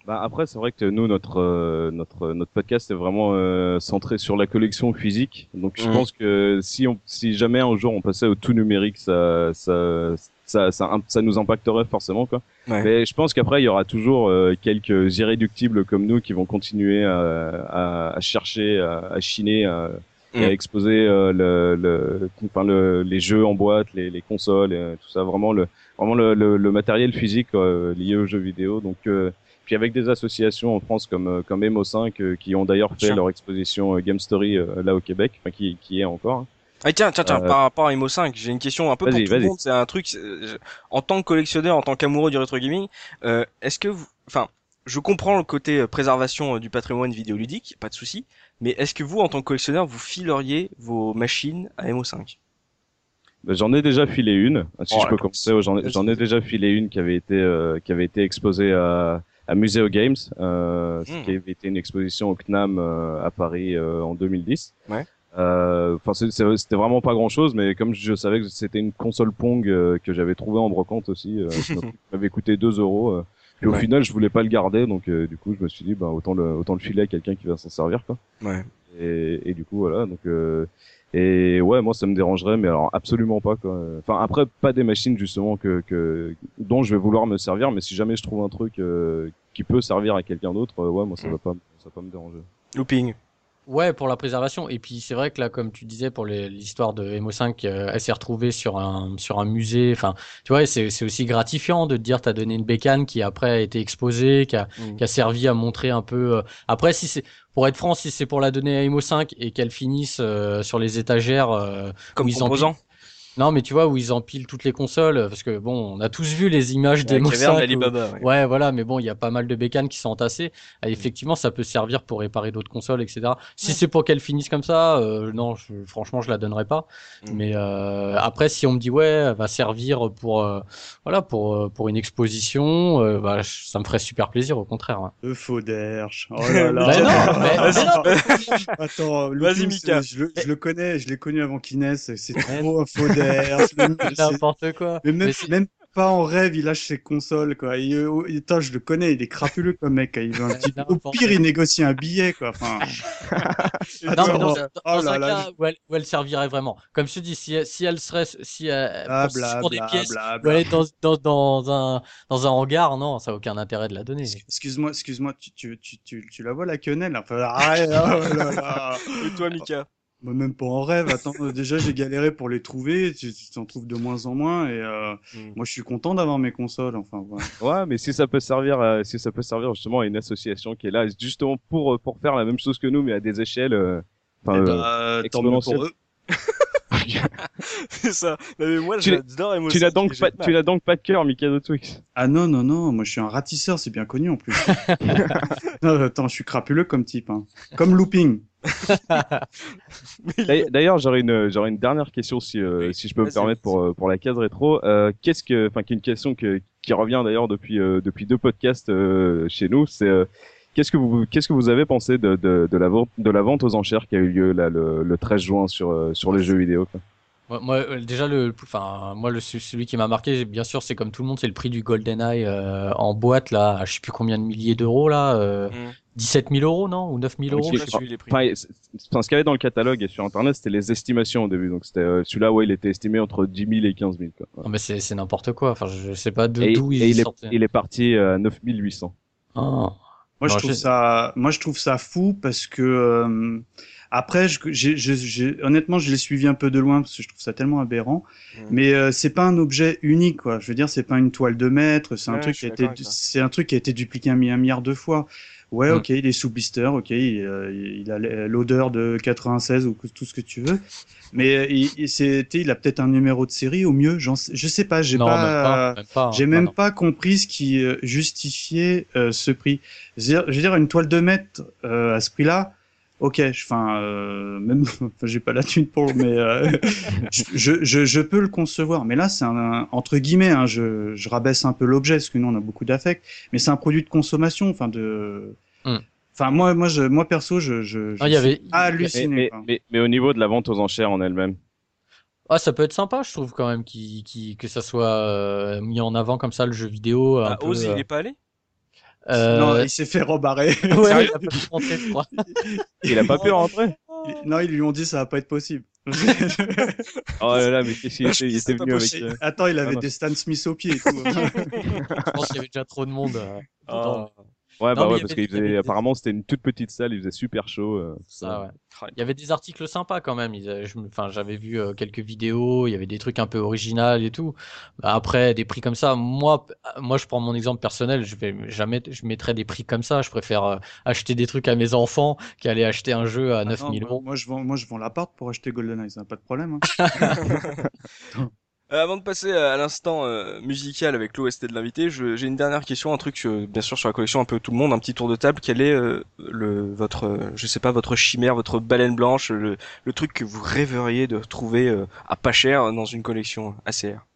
Bah après, c'est vrai que nous, notre euh, notre notre podcast est vraiment euh, centré sur la collection physique. Donc je pense que si on si jamais un jour on passait au tout numérique, ça ça ça ça, ça nous impacterait forcément quoi. Ouais. Mais je pense qu'après il y aura toujours euh, quelques irréductibles comme nous qui vont continuer à à, à chercher, à, à chiner, à, et à exposer euh, le, le, enfin, le les jeux en boîte, les, les consoles, et, tout ça, vraiment le vraiment le, le, le matériel physique euh, lié aux jeux vidéo. Donc euh, puis avec des associations en France comme euh, comme Emo5 euh, qui ont d'ailleurs fait Tiens. leur exposition euh, Game Story euh, là au Québec, enfin qui qui est encore. hein. Ah tiens, tiens, tiens, par rapport à Emo 5, j'ai une question un peu pour tout le vas-y. monde. C'est un truc, en tant que collectionneur, en tant qu'amoureux du rétro gaming, euh, est-ce que vous, enfin, je comprends le côté préservation du patrimoine vidéoludique, pas de souci, mais est-ce que vous, en tant que collectionneur, vous fileriez vos machines à Emo 5 Ben, j'en ai déjà filé une. Si Oh, je peux commencer, j'en ai, Vas-y. j'en ai déjà filé une qui avait été euh, qui avait été exposée à à Museo Games, euh, Hmm. qui avait été une exposition au CNAM euh, à Paris euh, en 2010. Ouais. Euh, Enfin, c'était vraiment pas grand chose, mais comme je savais que c'était une console Pong euh, que j'avais trouvée en brocante aussi, euh, qui m'avait coûté 2 euros. puis au Ouais. final, je voulais pas le garder, donc euh, du coup, je me suis dit, bah autant le autant le filer à quelqu'un qui va s'en servir, quoi. Ouais. Et, et du coup, voilà. Donc, euh, et ouais, moi, ça me dérangerait, mais alors absolument pas. Quoi. Enfin, après, pas des machines justement que, que dont je vais vouloir me servir, mais si jamais je trouve un truc euh, qui peut servir à quelqu'un d'autre, euh, ouais, moi, ça Mm. va pas, ça va pas me déranger. Looping. Ouais, pour la préservation. Et puis c'est vrai que là, comme tu disais, pour les- l'histoire de MO5, euh, elle s'est retrouvée sur un sur un musée. Enfin, tu vois, c'est c'est aussi gratifiant de te dire t'as donné une bécane qui après a été exposée, qui a Mm. qui a servi à montrer un peu. euh, Après, si c'est pour être franc, si c'est pour la donner à MO5 et qu'elle finisse euh, sur les étagères euh, Comme où ils composant. Non, mais tu vois, où ils empilent toutes les consoles, parce que bon, on a tous vu les images des Avec Mo5 Caverne où- d'Alibaba, ouais. Ouais, voilà, mais bon, il y a pas mal de bécanes qui sont entassées. Et effectivement, ça peut servir pour réparer d'autres consoles, etc. Si c'est pour qu'elles finissent comme ça, euh, non, je, franchement, je la donnerai pas. Mm. Mais euh, après, si on me dit ouais, elle va servir pour, euh, voilà, pour euh, pour une exposition, euh, bah, je- ça me ferait super plaisir, au contraire. ouais. Le faux derche. Oh là là. Mais non, mais- Vas-y. Attends, Vas-y, Looping, Mika. c'est- Je, le- je le connais, je l'ai connu avant qu'il naisse. C'est trop un faux N'importe quoi. Mais même, Mais c'est- même pas en rêve, il lâche ses consoles, quoi. Et, euh, et, attends, je le connais, il est crapuleux comme mec. Il veut un petit... Au pire, il négocie un billet, quoi. Enfin, Non, mais dans, Oh, dans oh là un là, cas où elle, où elle servirait vraiment. Comme je te dis, si, elle- si elle serait, si elle, bla, pour, bla, pour des pièces, bla, dans, dans, dans un, dans un hangar, non, ça n'a aucun intérêt de la donner. Excuse-moi, excuse-moi, tu, tu, tu, tu, tu la vois la quenelle? Enfin, arrête, oh là là. Et toi, Mika? Moi, même pas en rêve. Attends, euh, déjà, j'ai galéré pour les trouver. Tu tu t'en trouves de moins en moins. Et euh, Mm. moi, je suis content d'avoir mes consoles. Enfin, voilà. Ouais, mais si ça peut servir, à- si ça peut servir justement à une association qui est là justement pour pour faire la même chose que nous, mais à des échelles. euh, Enfin, Eh euh, bah, tant mieux exponentiel. pour eux. C'est ça. Non, mais moi, Tu- j'adore Emo tu 5, n'as donc pas, tu n'as donc pas de cœur, Mikado Twix. Ah non, non, non, moi je suis un ratisseur, c'est bien connu en plus. non, attends, je suis crapuleux comme type. Hein. Comme looping. D'ailleurs- j'aurais une, j'aurais une dernière question si, euh, Oui, si je peux me permettre pour, euh, pour la case rétro. Euh, qu'est-ce que, enfin, qui est une question que, qui revient d'ailleurs depuis, euh, depuis deux podcasts euh, chez nous. C'est euh, qu'est-ce que vous, qu'est-ce que vous avez pensé de, de, de la vente, de la vente aux enchères qui a eu lieu là le, le 13 juin sur, sur les jeux vidéo. quoi? Moi, moi, euh, déjà, le, enfin, moi, le, celui qui m'a marqué, bien sûr, c'est comme tout le monde, c'est le prix du GoldenEye euh, en boîte, là, à je sais plus combien de milliers d'euros, là, euh, Mm. 17 000 euros, non Ou 9 000 Oui, euros les prix. Enfin, ce qu'il y avait dans le catalogue et sur internet, c'était les estimations au début. Donc c'était euh, celui-là, ouais, il était estimé entre 10 000 et 15 000. Quoi. Ouais. Non, mais c'est c'est n'importe quoi. Enfin, je sais pas d'où ils il, est, il est parti à 9 800. Ah. Moi, je trouve je- ça, moi, je trouve ça fou parce que euh, après, je, j'ai- j'ai- honnêtement, je l'ai suivi un peu de loin parce que je trouve ça tellement aberrant. Mm. Mais euh, c'est pas un objet unique, quoi. Je veux dire, c'est pas une toile de maître. C'est un truc je qui a été, c'est un truc qui a été dupliqué un, mi- un milliard de fois. Ouais, Mm. ok, il est sous blister, ok, il, euh, il a l'odeur de 96 ou tout ce que tu veux. Mais euh, il, il, c'est, tu sais, il a peut-être un numéro de série au mieux. Je sais pas, j'ai non, pas. même pas. Même pas, J'ai hein. même pas compris ce qui euh, justifiait euh, ce prix. Je veux dire, je veux dire, une toile de mètre euh, à ce prix-là, ok, je- enfin, euh, même, j'ai pas la thune pour, mais euh, je, je, peux le concevoir. Mais là, c'est un, entre guillemets, hein, je, je rabaisse un peu l'objet parce que nous, on a beaucoup d'affect, mais c'est un produit de consommation, enfin de. Hmm. Enfin, moi, moi, je, moi perso, je, je, je Ah, il y avait- Mais, halluciné. mais, quoi. mais, mais au niveau de la vente aux enchères en elle-même, Ah, ça peut être sympa, je trouve quand même, qui, qui, que ça soit euh, mis en avant comme ça le jeu vidéo. un Bah, peu, Oz, euh, il est pas allé? Euh, Non, il s'est fait rebarrer. ouais, il a pas pu rentrer, je crois. Il a pas pu rentrer. non, ils lui ont dit ça va pas être possible. Oh là là, mais qu'est-ce qu'il était, il était venu avec. euh, Attends, il avait non. des Stan Smith au pied et tout. Je pense qu'il y avait déjà trop de monde. euh, dedans. Ouais, bah Non, ouais, parce faisait, des- apparemment, c'était une toute petite salle, il faisait super chaud. euh, Ça, ça. ouais. Il y avait des articles sympas quand même. Ils me- Enfin, j'avais vu euh, quelques vidéos. Il y avait des trucs un peu originaux et tout. Bah, Après, des prix comme ça, moi, moi, je prends mon exemple personnel. Je vais jamais, je mettrais des prix comme ça. Je préfère euh, acheter des trucs à mes enfants qu'aller acheter un jeu à 9000 Ah Non, euros. moi, je vends, moi, je vends l'appart pour acheter GoldenEye, ça n'a pas de problème. hein. Euh, avant de passer à l'instant euh, musical avec l'OST de l'invité, j'ai une dernière question, un truc euh, bien sûr sur la collection un peu tout le monde, un petit tour de table. Quel est euh, le votre, euh, je sais pas, votre chimère, votre baleine blanche, le, le truc que vous rêveriez de trouver euh, à pas cher dans une collection ACR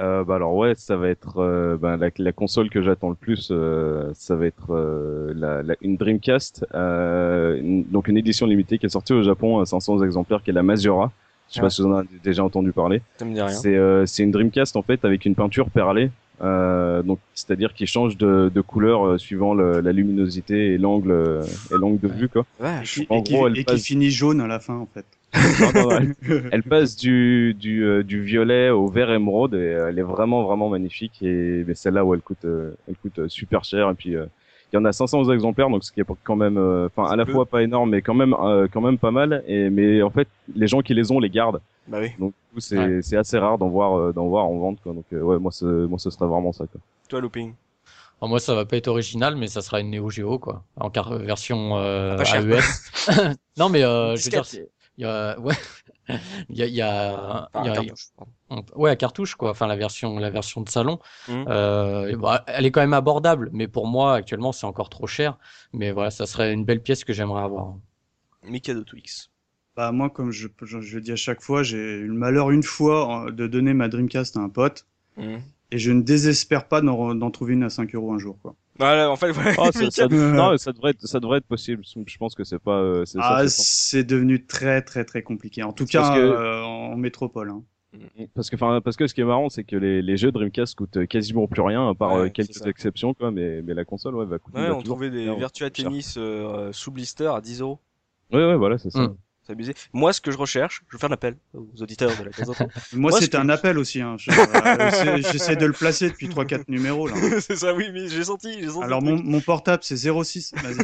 Euh, bah alors ouais, ça va être euh, ben, la, la console que j'attends le plus, euh, ça va être euh, la, la- une Dreamcast, euh, donc une édition limitée qui est sortie au Japon à 500 exemplaires, qui est la Mazura. Je sais Ah. pas si vous en avez déjà entendu parler. Ça me dit rien. C'est euh, c'est une Dreamcast en fait avec une peinture perlée, euh, donc c'est-à-dire qui change de, de couleur euh, suivant le- la luminosité et l'angle euh, et l'angle de vue quoi. Et qui, En et qui- gros, elle et qui finit jaune à la fin, en fait. Non, non, non, elle, elle passe du du, euh, du violet au vert émeraude et euh, elle est vraiment vraiment magnifique et mais celle-là où elle coûte euh, elle coûte super cher et puis euh, il y en a 500 exemplaires donc ce qui est quand même euh, enfin à la peu. fois pas énorme mais quand même euh, quand même pas mal et mais en fait les gens qui les ont les gardent Bah oui. donc du coup, c'est Ouais. c'est assez rare d'en voir euh, d'en voir en vente quoi donc euh, ouais moi ce moi ce serait vraiment ça quoi. Toi, Looping. Alors, moi, ça va pas être original, mais ça sera une Neo Geo, quoi, en car- version euh, Pas cher. AES. non, mais euh, je veux dire, Disquette. c'est- il y a, ouais, il y a, il y a, Enfin, il y a- cartouche, on- ouais, à cartouche, quoi. Enfin, la version, la version de salon. Mhm. Euh, bah, elle est quand même abordable, mais pour moi, actuellement, c'est encore trop cher. Mais voilà, ça serait une belle pièce que j'aimerais avoir. Mikado Twix. Bah, moi, comme je, je, je le dis à chaque fois, j'ai eu le malheur une fois euh, de donner ma Dreamcast à un pote. Mhm. Et je ne désespère pas d'en d'en trouver une à 5 euros un jour, quoi. Voilà, en fait, voilà. Oh, ça, non, ça devrait être ça devrait être possible je pense que c'est pas euh, c'est Ah, ça, c'est c'est devenu très, très, très compliqué. En tout cas, que- euh, en métropole. Hein. Parce que, enfin, parce que ce qui est marrant, c'est que les, les jeux Dreamcast coûtent quasiment plus rien, à part Ouais, euh, quelques exceptions, quoi. Mais, mais la console, ouais, va coûter. Ouais, on trouvait des Virtua. Tennis euh, sous blister à 10 euros. Ouais, ouais, voilà, c'est ça. Mm. C'est abusé. Moi, ce que je recherche, je vais faire un appel aux auditeurs de la case Moi, Moi, ce c'était que- un appel aussi. Hein. Je- euh, J'essaie de le placer depuis 3-4 numéros, là. c'est ça, oui, mais j'ai senti, j'ai senti. Alors, mon, mon portable, c'est 06. Vas-y.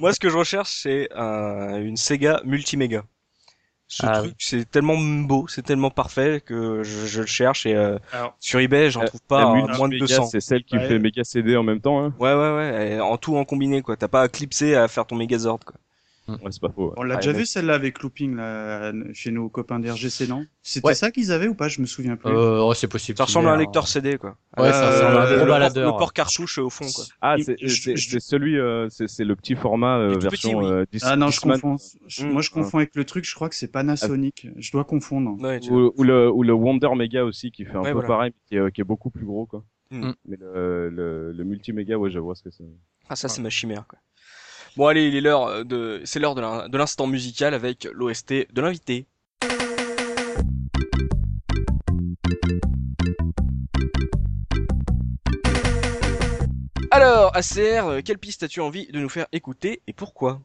Moi, ce que je recherche, c'est un- une Sega multiméga. Ce Ah truc, c'est tellement beau, c'est tellement parfait que je, je le cherche et euh, Alors, sur eBay, j'en Euh, trouve pas à moins de méga, 200. C'est celle qui Ouais. fait méga CD en même temps, hein. Ouais, ouais, ouais, et en tout en combiné, quoi. T'as pas à clipser à faire ton Megazord, quoi. Ouais, c'est pas faux. ouais. on l'a Ouais, déjà vu celle-là avec Looping là, chez nos copains d'RGC, non? C'était Ouais. ça qu'ils avaient ou pas? Je me souviens plus. Euh, oh, c'est possible. Ça ressemble à un lecteur CD, quoi. Ouais, ça Euh, ressemble à un le- gros le port cartouche euh, au fond, quoi. Ah, c'est celui, euh, c'est le petit format euh, Le version petit, oui. euh, Ah non, je confonds. Je- Mm. Moi, je confonds avec le truc. Je crois que c'est Panasonic. Je dois confondre. Ou, ou le ou le Wonder Mega aussi qui fait un Ouais, peu voilà. pareil, mais qui est, qui est beaucoup plus gros, quoi. Mm. Mais le, le, le multi méga, ouais, je vois ce que c'est. Ah, ça, c'est ma chimère, quoi. Bon, allez, il est l'heure euh, de, c'est l'heure de l'in- de l'instant musical avec l'OST de l'invité. Alors, ACR, euh, quelle piste as-tu envie de nous faire écouter et pourquoi?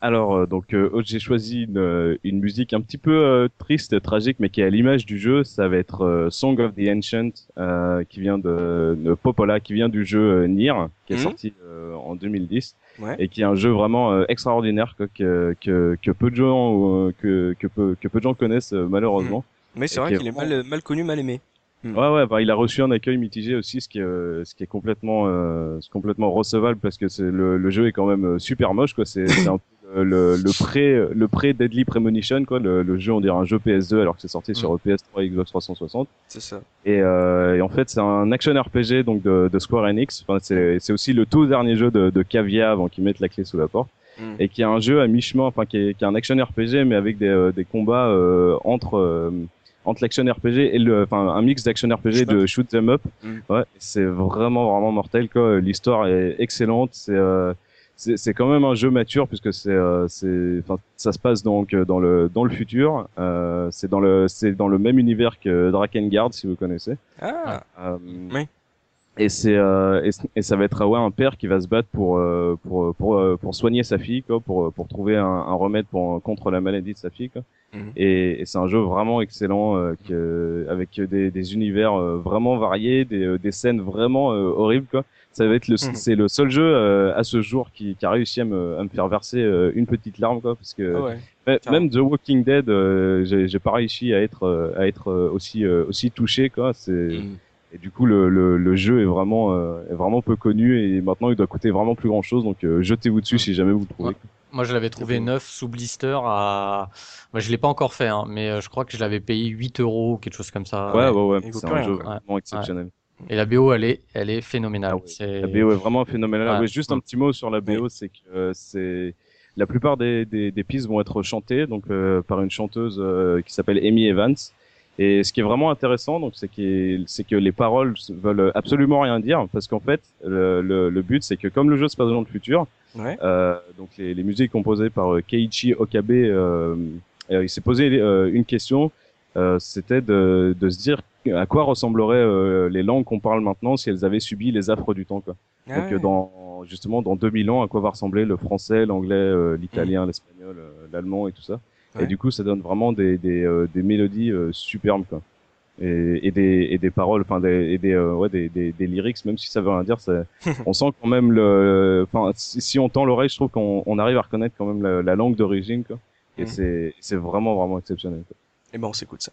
Alors euh, donc euh, j'ai choisi une, euh, une musique un petit peu euh, triste, tragique, mais qui est à l'image du jeu. Ça va être euh, Song of the Ancient, euh, qui vient de, de Popola, qui vient du jeu Nier, qui est Mhm. sorti euh, en 2010, Ouais. et qui est un jeu vraiment euh, extraordinaire quoi, que, que que peu de gens euh, que que peu que peu de gens connaissent euh, malheureusement. Mais c'est vrai est qu'il est vraiment- mal, mal connu, mal aimé. Mm. Ouais ouais, bah, il a reçu un accueil mitigé aussi, ce qui est euh, ce qui est complètement euh, complètement recevable parce que c'est le, le jeu est quand même super moche quoi. C'est un le, le pré le pré Deadly Premonition quoi. Le, le jeu on dirait un jeu PS2 alors que c'est sorti sur PS3 et Xbox 360. C'est ça. Et, euh, et en fait c'est un action RPG donc de, de Square Enix. Enfin c'est c'est aussi le tout dernier jeu de, de Cavia avant qu'ils mettent la clé sous la porte Mm. et qui est un jeu à mi-chemin, enfin qui est, qui est un action RPG mais avec des, euh, des combats euh, entre euh, entre l'action RPG et le, enfin un mix d'action RPG de shoot them up. Mm. Ouais, c'est vraiment vraiment mortel quoi. L'histoire est excellente. C'est euh, c'est quand même un jeu mature puisque c'est euh, c'est ça se passe donc euh, dans le dans le futur. Euh, c'est dans le c'est dans le même univers que Drakengard si vous connaissez. Ah, Euh, Oui. et c'est euh, et, ça va être ouais un père qui va se battre pour euh, pour pour euh, pour soigner sa fille quoi pour pour trouver un, un remède pour contre la maladie de sa fille quoi. Mhm. et, et c'est un jeu vraiment excellent que, avec des, des univers vraiment variés des, des scènes vraiment horribles quoi ça va être le mhm. c'est le seul jeu à ce jour qui, qui a réussi à me, à me faire verser une petite larme quoi parce que ah même The Walking Dead j'ai pas réussi à être à être aussi aussi touché quoi c'est mhm. Et du coup, le, le, le jeu est vraiment, euh, est vraiment peu connu et maintenant il doit coûter vraiment plus grand chose. Donc euh, jetez-vous dessus si jamais vous le trouvez. Moi, je l'avais trouvé neuf sous blister à. Moi, je l'ai pas encore fait, hein, mais euh, je crois que je l'avais payé 8 euros ou quelque chose comme ça. Ouais, ouais, ouais. C'est un jeu vraiment exceptionnel. Et la BO, elle est, elle est phénoménale. Ah la BO est vraiment phénoménale. juste un petit mot sur la BO, c'est que c'est la plupart des, des, des, pistes vont être chantées donc par une chanteuse qui s'appelle Amy Evans. Et ce qui est vraiment intéressant, donc, c'est que, c'est que les paroles veulent absolument rien dire, parce qu'en fait, le, le, le but, c'est que comme le jeu se passe dans le futur, ouais. euh, donc les, les, musiques composées par euh, Keiichi Okabe, euh, euh, il s'est posé euh, une question, c'était de, de, se dire à quoi ressembleraient les langues qu'on parle maintenant si elles avaient subi les affres du temps. Quoi. Ah donc dans justement dans 2000 ans, à quoi va ressembler le français, l'anglais, l'italien, mmh. l'espagnol, l'allemand et tout ça. Et du coup, ça donne vraiment des, des, euh, des mélodies euh, superbes, quoi. Et, et, des, et des paroles, enfin des, et des, euh, ouais, des, des, des, lyrics, même si ça veut rien dire, ça, on sent quand même le, enfin si, on tend l'oreille, je trouve qu'on on arrive à reconnaître quand même la, la langue d'origine, quoi. Et mm. c'est, c'est vraiment vraiment exceptionnel. Quoi. Et eh ben on s'écoute ça.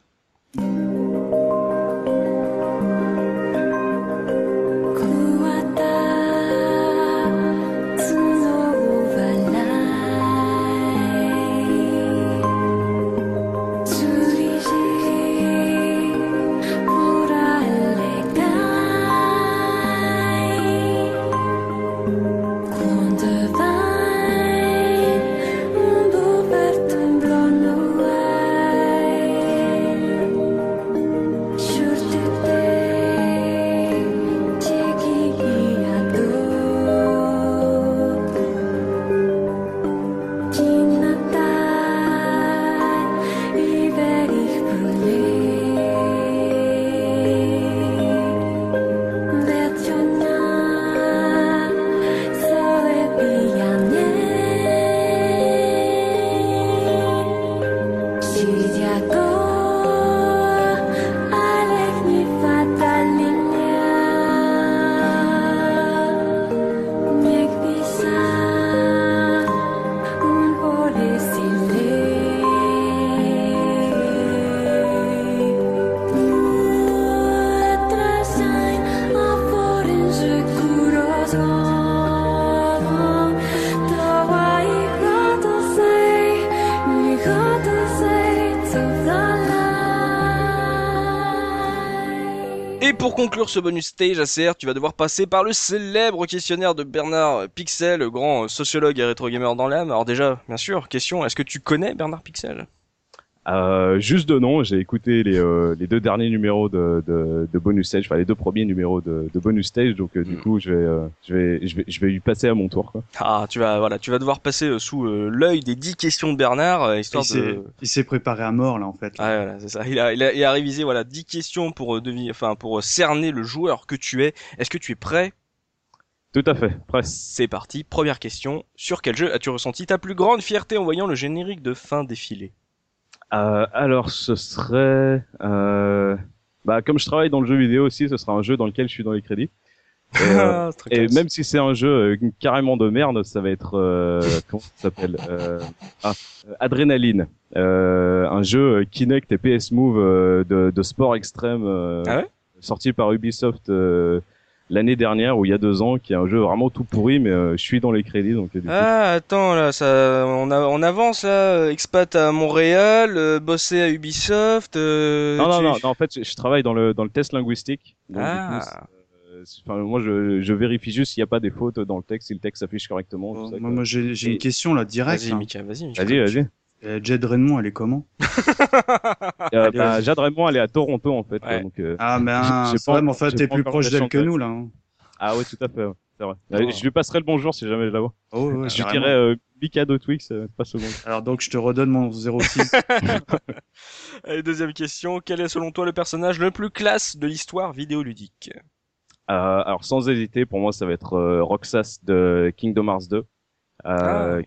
Conclure ce bonus stage ACR, tu vas devoir passer par le célèbre questionnaire de Bernard Pixel, grand sociologue et rétro gamer dans l'âme. Alors déjà, bien sûr, question, est-ce que tu connais Bernard Pixel? Euh, juste de nom, j'ai écouté les, euh, les deux derniers numéros de, de, de, bonus stage, enfin les deux premiers numéros de, de bonus stage, donc euh, du hmm. coup je vais, euh, je vais, je vais, je vais y passer à mon tour. Quoi. Ah, tu vas, voilà, tu vas devoir passer sous l'œil des dix questions de Bernard, histoire il de. Il s'est préparé à mort là en fait. Ah, voilà, c'est ça. Il a, il a, il a révisé voilà dix questions pour deviner, enfin pour cerner le joueur que tu es. Est-ce que tu es prêt? Tout à fait, prêt. C'est parti. Première question. Sur quel jeu as-tu ressenti ta plus grande fierté en voyant le générique de fin défiler? Euh, alors, ce serait, euh, bah, comme je travaille dans le jeu vidéo aussi, ce sera un jeu dans lequel je suis dans les crédits. Et, euh, et même si c'est un jeu euh, carrément de merde, ça va être euh, comment ça s'appelle ah, Adrénaline, un jeu Kinect et PS Move de, de, sport extrême, ah ouais? sorti par Ubisoft l'année dernière ou il y a deux ans, qui est un jeu vraiment tout pourri, mais euh, je suis dans les crédits donc. ah attends là, ça, on, a, on avance là, expat à Montréal, euh, bosser à Ubisoft. Euh, non, non, non, en fait, je, travaille dans le dans le test linguistique. ah. Enfin, moi, je, je vérifie juste s'il n'y a pas des fautes dans le texte, si le texte s'affiche correctement. moi, j'ai une question là, direct. Vas-y, Mika, vas-y. Vas-y, vas-y. Euh, Jade Raymond, elle est comment euh, bah, Jade Raymond, elle est à Toronto en fait. Donc, euh, ah ben, c'est vrai, mais en fait, t'es plus proche d'elle que nous là. Hein. Ah ouais, tout à fait. C'est vrai. Oh. Je lui passerai le bonjour si jamais je la vois. Oh, ouais, je dirais euh, Mikado Twix, pas seconde. Alors donc, je te redonne mon 06. Allez, deuxième question. Quel est selon toi le personnage le plus classe de l'histoire vidéoludique? Euh, alors sans hésiter, pour moi, ça va être euh, Roxas de Kingdom Hearts 2, euh,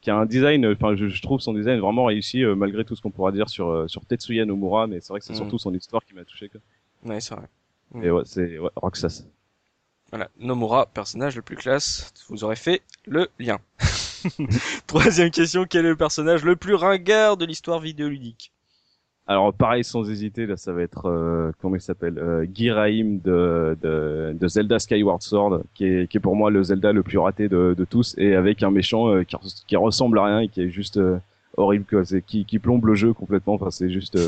qui a un design, enfin je, trouve son design vraiment réussi malgré tout ce qu'on pourra dire sur sur Tetsuya Nomura, mais c'est vrai que c'est mm. surtout son histoire qui m'a touché. Quoi. Ouais, c'est vrai. Et ouais, c'est ouais, Roxas. Voilà, Nomura, personnage le plus classe. Vous aurez fait le lien. Troisième question, quel est le personnage le plus ringard de l'histoire vidéoludique? Alors pareil, sans hésiter, là ça va être euh, comment il s'appelle euh, Giraim de, de, de, Zelda Skyward Sword, qui est, qui est pour moi le Zelda le plus raté de, de tous, et avec un méchant euh, qui, qui ressemble à rien et qui est juste euh, horrible, quoi. C'est qui, qui plombe le jeu complètement. Enfin, c'est juste,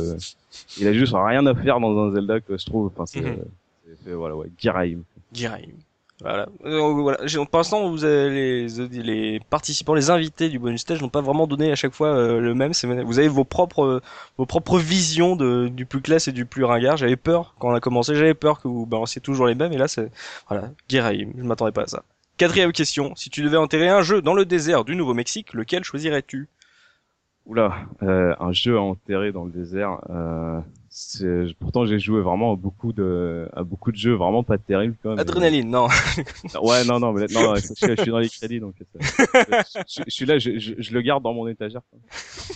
il a juste rien à faire dans un Zelda, que je trouve. Enfin, c'est, mhm. voilà, ouais, Giraim. Giraim. Voilà. Euh, voilà. Pour l'instant, vous avez les, les participants, les invités du bonus stage n'ont pas vraiment donné à chaque fois euh, le même. Vous avez vos propres, vos propres visions de, du plus classe et du plus ringard. J'avais peur quand on a commencé, j'avais peur que vous balanciez toujours les mêmes. Et là, c'est voilà, Guiraïm. Je m'attendais pas à ça. Quatrième question. Si tu devais enterrer un jeu dans le désert du Nouveau-Mexique, lequel choisirais-tu? Oula, euh, un jeu à enterrer dans le désert. Euh, pourtant j'ai joué vraiment à beaucoup de à beaucoup de jeux vraiment pas terribles quand même. Adrénaline, non. ouais, non, non, mais non, je, suis dans les crédits donc. je, suis là, je, je, le garde dans mon étagère.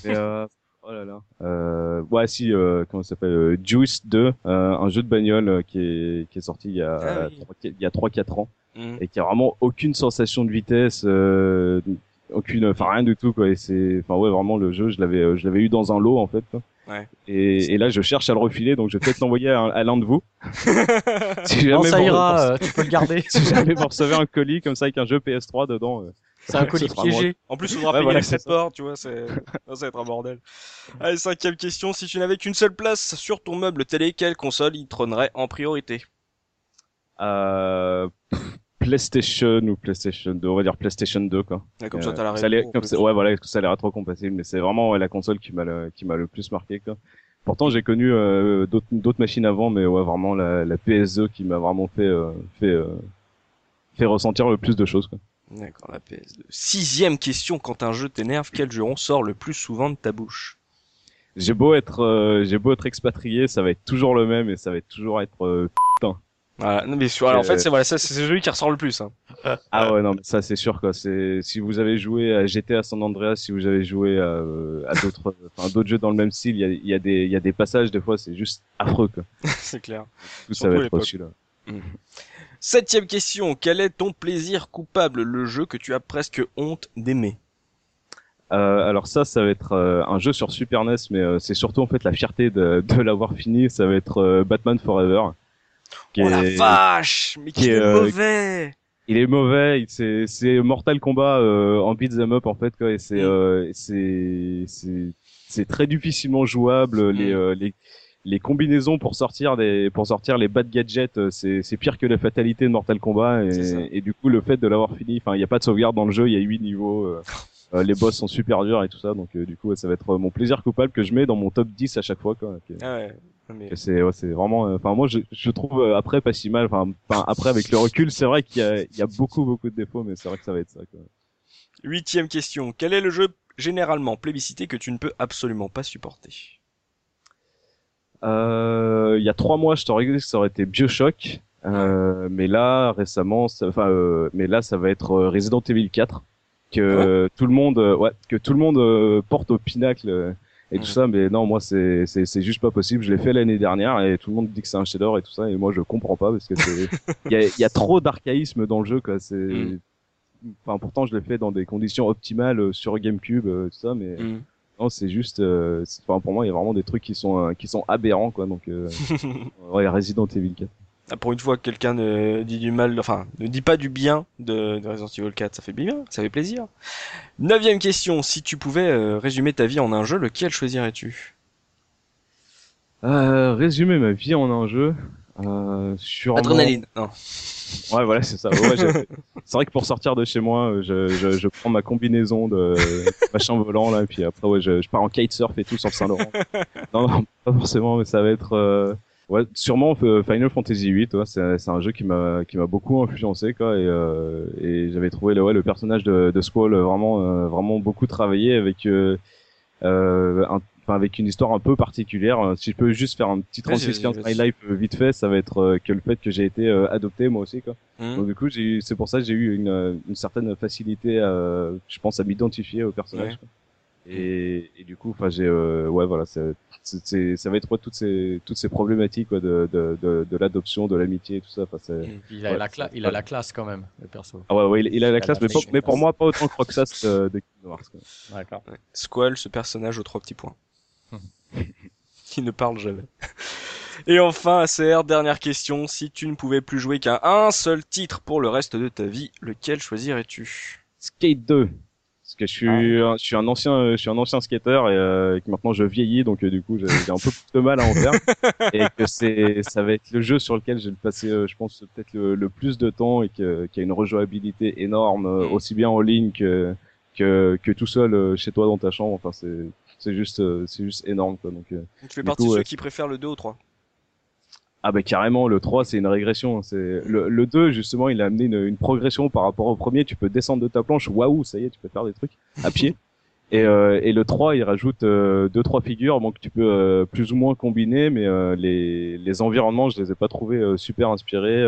Mais, euh, oh là là. Euh, ouais, si, euh, comment ça s'appelle, euh, Juice 2, euh, un jeu de bagnole euh, qui est qui est sorti il y a ah il y a trois quatre ans mm. et qui a vraiment aucune sensation de vitesse. Aucune enfin rien du tout quoi et c'est enfin ouais vraiment le jeu je l'avais euh, je l'avais eu dans un lot en fait. Ouais. Et, et, là je cherche à le refiler donc je vais peut-être l'envoyer à, à l'un de vous si jamais non, ça ira euh, tu peux le garder si jamais vous recevez un colis comme ça avec un jeu PS3 dedans euh, c'est un colis piégé. En plus, il faudra ouais, payer voilà, cette porte, tu vois, c'est, ça va être un bordel. Allez, cinquième question. Si tu n'avais qu'une seule place sur ton meuble télé, quelle console y trônerait en priorité? Euh, PlayStation ou PlayStation 2, on va dire PlayStation 2 quoi. comme ça t'as la réponse. ouais voilà, ça a l'air trop compatible, mais c'est vraiment la console qui m'a le, qui m'a le plus marqué quoi. Pourtant j'ai connu euh, d'autres d'autres machines avant, mais ouais vraiment la, la PS2 qui m'a vraiment fait euh, fait euh, fait ressentir le plus de choses quoi. D'accord, la PS2. Sixième question, quand un jeu t'énerve, quel jeu on sort le plus souvent de ta bouche? J'ai beau être j'ai beau être expatrié, ça va être toujours le même et ça va être toujours être. Voilà. Non, mais en fait, c'est voilà, ça, c'est celui qui ressort le plus. Hein. ah ouais, non, mais ça, c'est sûr, quoi. C'est si vous avez joué à GTA San Andreas, si vous avez joué à, à d'autres, enfin, d'autres jeux dans le même style, il y a, y a des, il y a des passages des fois, c'est juste affreux, quoi. c'est clair. Tout ça va être celui-là. Mmh. Septième question. Quel est ton plaisir coupable, le jeu que tu as presque honte d'aimer? Euh, alors ça, ça va être euh, un jeu sur Super NES, mais euh, c'est surtout en fait la fierté de, de l'avoir fini. Ça va être euh, Batman Forever. Oh la vache Mais qui, est, euh, mauvais Il est mauvais, c'est c'est Mortal Kombat euh, en beat'em up en fait quoi et c'est mm. euh, c'est c'est c'est très difficilement jouable les mm. les les combinaisons pour sortir des pour sortir les bad gadgets c'est c'est pire que la fatalité de Mortal Kombat et, et du coup le fait de l'avoir fini enfin il y a pas de sauvegarde dans le jeu il y a huit niveaux les boss sont super durs et tout ça donc du coup ça va être mon plaisir coupable que je mets dans mon top 10 à chaque fois quoi. Ah ouais. C'est ouais, c'est vraiment. Euh, enfin moi je, je trouve euh, après pas si mal. Enfin après avec le recul c'est vrai qu'il y a, il y a beaucoup beaucoup de défauts mais c'est vrai que ça va être ça. Quoi. Huitième question. Quel est le jeu généralement plébiscité que tu ne peux absolument pas supporter? Euh, Il y a trois mois je t'aurais dit que ça aurait été Bioshock. Euh, mais là récemment, enfin mais là ça va être Resident Evil 4 que ah tout le monde ouais que tout le monde porte au pinacle et tout ça mais non moi c'est c'est c'est juste pas possible. Je l'ai fait l'année dernière et tout le monde dit que c'est un chef-d'œuvre et tout ça et moi je comprends pas parce que c'est il y a il y a trop d'archaïsme dans le jeu quoi. C'est mm. enfin pourtant je l'ai fait dans des conditions optimales euh, sur GameCube euh, tout ça mais mm. non c'est juste euh, enfin pour moi il y a vraiment des trucs qui sont qui sont aberrants quoi donc ouais Resident Evil 4 ah, pour une fois, quelqu'un ne dit du mal, enfin, ne dit pas du bien de, de, Resident Evil 4, ça fait bien, ça fait plaisir. Neuvième question, si tu pouvais euh, résumer ta vie en un jeu, lequel choisirais-tu? Euh, Résumer ma vie en un jeu euh, sur Adrénaline, non. Ouais, voilà, c'est ça. Ouais, c'est vrai que pour sortir de chez moi, je, je, je prends ma combinaison de machin volant là, et puis après, ouais, je, je pars en kitesurf et tout sur Saint-Laurent. non, non, pas forcément, mais ça va être euh, Ouais, sûrement euh, Final Fantasy VIII. Ouais, c'est, c'est un jeu qui m'a qui m'a beaucoup influencé quoi et, euh, et j'avais trouvé le, ouais, le personnage de, de Squall vraiment euh, vraiment beaucoup travaillé avec euh, un, enfin avec une histoire un peu particulière. Si je peux juste faire un petit transition My Life vite fait, ça va être que le fait que j'ai été adopté moi aussi quoi. Mmh. Donc du coup, c'est pour ça que j'ai eu une, une certaine facilité, à, je pense, à m'identifier au personnage. Et, et, du coup, enfin, j'ai, euh, ouais, voilà, c'est, ça va être toutes ces toutes ces problématiques quoi, de, de, de, de l'adoption, de l'amitié, tout ça. Enfin, c'est, il a la classe, il a la classe quand même, le perso. Ah ouais, ouais, il, a la classe, mais, pour, mais pour moi, pas autant que Roxas de, de Kingdom Hearts. D'accord. Squall, ce personnage aux trois petits points, qui ne parle jamais. Et enfin, ACR, dernière question. Si tu ne pouvais plus jouer qu'à un seul titre pour le reste de ta vie, lequel choisirais-tu? Skate 2 que je suis, ah. je suis un ancien, je suis un ancien skater et euh, que maintenant je vieillis, donc euh, du coup j'ai un peu plus de mal à en faire et que c'est, ça va être le jeu sur lequel je vais passer, euh, je pense peut-être le, plus de temps et qui a une rejouabilité énorme, mm. aussi bien en ligne que que, que tout seul chez toi dans ta chambre. Enfin c'est, c'est juste, c'est juste énorme quoi. Donc, tu fais partie de ceux qui préfèrent le 2 au 3 ah bah carrément, le 3 c'est une régression. C'est le, le 2 justement, il a amené une, une, progression par rapport au premier. Tu peux descendre de ta planche, waouh, ça y est, tu peux faire des trucs à pied. Et, euh, et le 3, il rajoute euh, deux trois figures, donc tu peux euh, plus ou moins combiner, mais euh, les, les environnements, je les ai pas trouvés super inspirés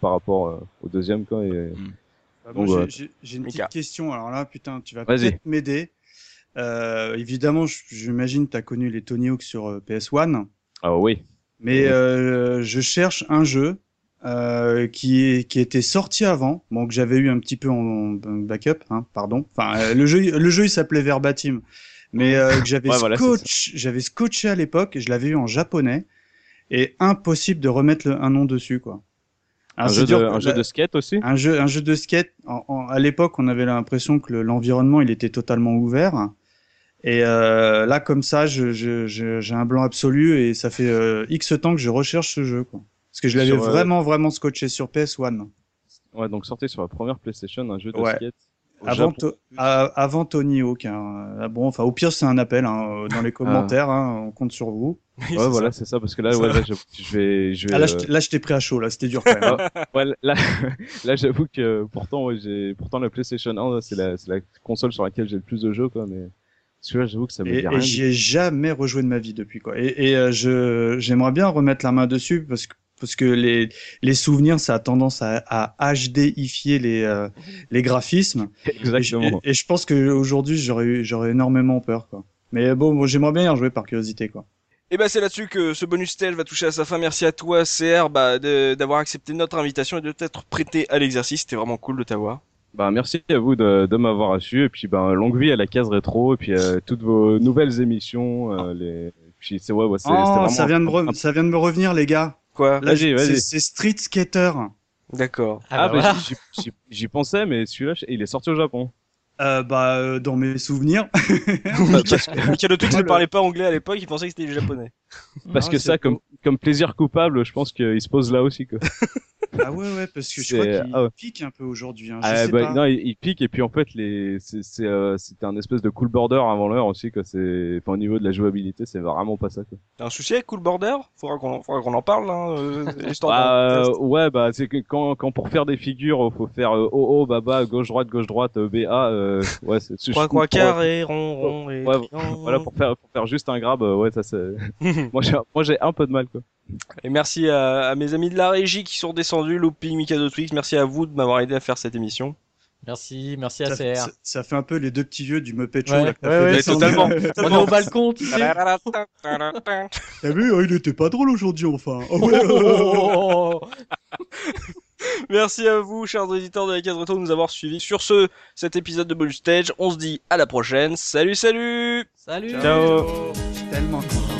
par rapport au deuxième quoi. Et, hmm. bah, j'ai une petite question. Alors là, putain, tu vas peut-être m'aider. évidemment, j'imagine tu as connu les Tony Hawk sur PS1. Ah oui. Mais euh, je cherche un jeu euh, qui, qui était sorti avant, bon que j'avais eu un petit peu en, backup, hein, pardon. Enfin, euh, le jeu, le jeu il s'appelait Verbatim, mais euh, que j'avais scotch, j'avais scotché à l'époque, je l'avais eu en japonais, et impossible de remettre le, un nom dessus, quoi. un, jeu de, un jeu de skate aussi? Un jeu, un jeu de skate. à l'époque, on avait l'impression que l'environnement il était totalement ouvert. Et euh, là, comme ça, j'ai je, je, un blanc absolu et ça fait euh, X temps que je recherche ce jeu. Quoi. Parce que je l'avais euh, vraiment, vraiment scotché sur PS1. Ouais, donc sorti sur la première PlayStation, un jeu de skate. Avant, avant, Tony Hawk. Hein. Ah bon, enfin, au pire, c'est un appel hein, dans les commentaires. Hein, on compte sur vous. ouais, voilà, c'est ça, parce que là, ouais, là, je, je vais, je vais. Ah, là, euh, là, je t'ai pris à chaud. Là, c'était dur quand même. ouais, là, là, j'avoue que pourtant, ouais, j'ai, pourtant la PlayStation 1, c'est la, c'est la console sur laquelle j'ai le plus de jeux, quoi. Mais celui-là, j'avoue que ça me et, et j'y ai jamais rejoué de ma vie depuis quoi. Et, et euh, je j'aimerais bien remettre la main dessus parce que parce que les les souvenirs ça a tendance à, à HDifier les euh, les graphismes. Exactement. Et, je pense que aujourd'hui j'aurais j'aurais énormément peur quoi. Mais bon, j'aimerais bien y rejouer par curiosité quoi. Et bah c'est là-dessus que ce bonus stage va toucher à sa fin. Merci à toi CR bah, d'avoir accepté notre invitation et de t'être prêté à l'exercice. C'était vraiment cool de t'avoir. Bah, merci à vous de, de m'avoir reçu et puis bah, longue vie à la case rétro et puis euh, toutes vos nouvelles émissions. Euh, les... Puis c'est ouais, ouais c'est, oh, vraiment... ça vient de me ça vient de me revenir les gars. Quoi Vas-y, vas-y. C'est Street Skater. D'accord. Ah, bah, j'y, j'y pensais mais celui-là il est sorti au Japon. Euh, bah, euh, dans mes souvenirs. Michael Twix ne parlait pas anglais à l'époque, il pensait que c'était japonais. Parce que ça, comme, comme plaisir coupable, je pense qu'il se pose là aussi, quoi. Ah ouais, ouais, parce que je crois qu'il ah pique un peu aujourd'hui. Hein, ah, bah, non, il, pique et puis en fait, les, c'est, euh, c'était un espèce de cool border avant l'heure aussi, quoi. Enfin, au niveau de la jouabilité, c'est vraiment pas ça, quoi. T'as un souci avec cool border? Faudra qu'on, faudra qu'on en parle, hein, euh, bah, ouais, bah, c'est que quand, quand pour faire des figures, faut faire euh, haut, haut, bas, bas, gauche, droite, gauche, droite, euh, BA, euh, ouais, c'est. Quoi, quoi, carré, rond, rond et. Ouais, voilà, pour faire, pour faire juste un grab, ouais, ça c'est. moi, j'ai, moi, j'ai un peu de mal, quoi. Et merci à, mes amis de la régie qui sont descendus, Looping, Mikado Twix. Merci à vous de m'avoir aidé à faire cette émission. Merci, merci à CR. Ça, fait un peu les deux petits vieux du Muppet Show. Ouais, ouais, totalement. On est au balcon, tu sais. T'as vu, oh, il était pas drôle aujourd'hui, enfin. Merci à vous, chers auditeurs de la case retour, de nous avoir suivis sur ce, cet épisode de Bonus Stage. On se dit à la prochaine. Salut, salut! Salut! Ciao! Tellement content.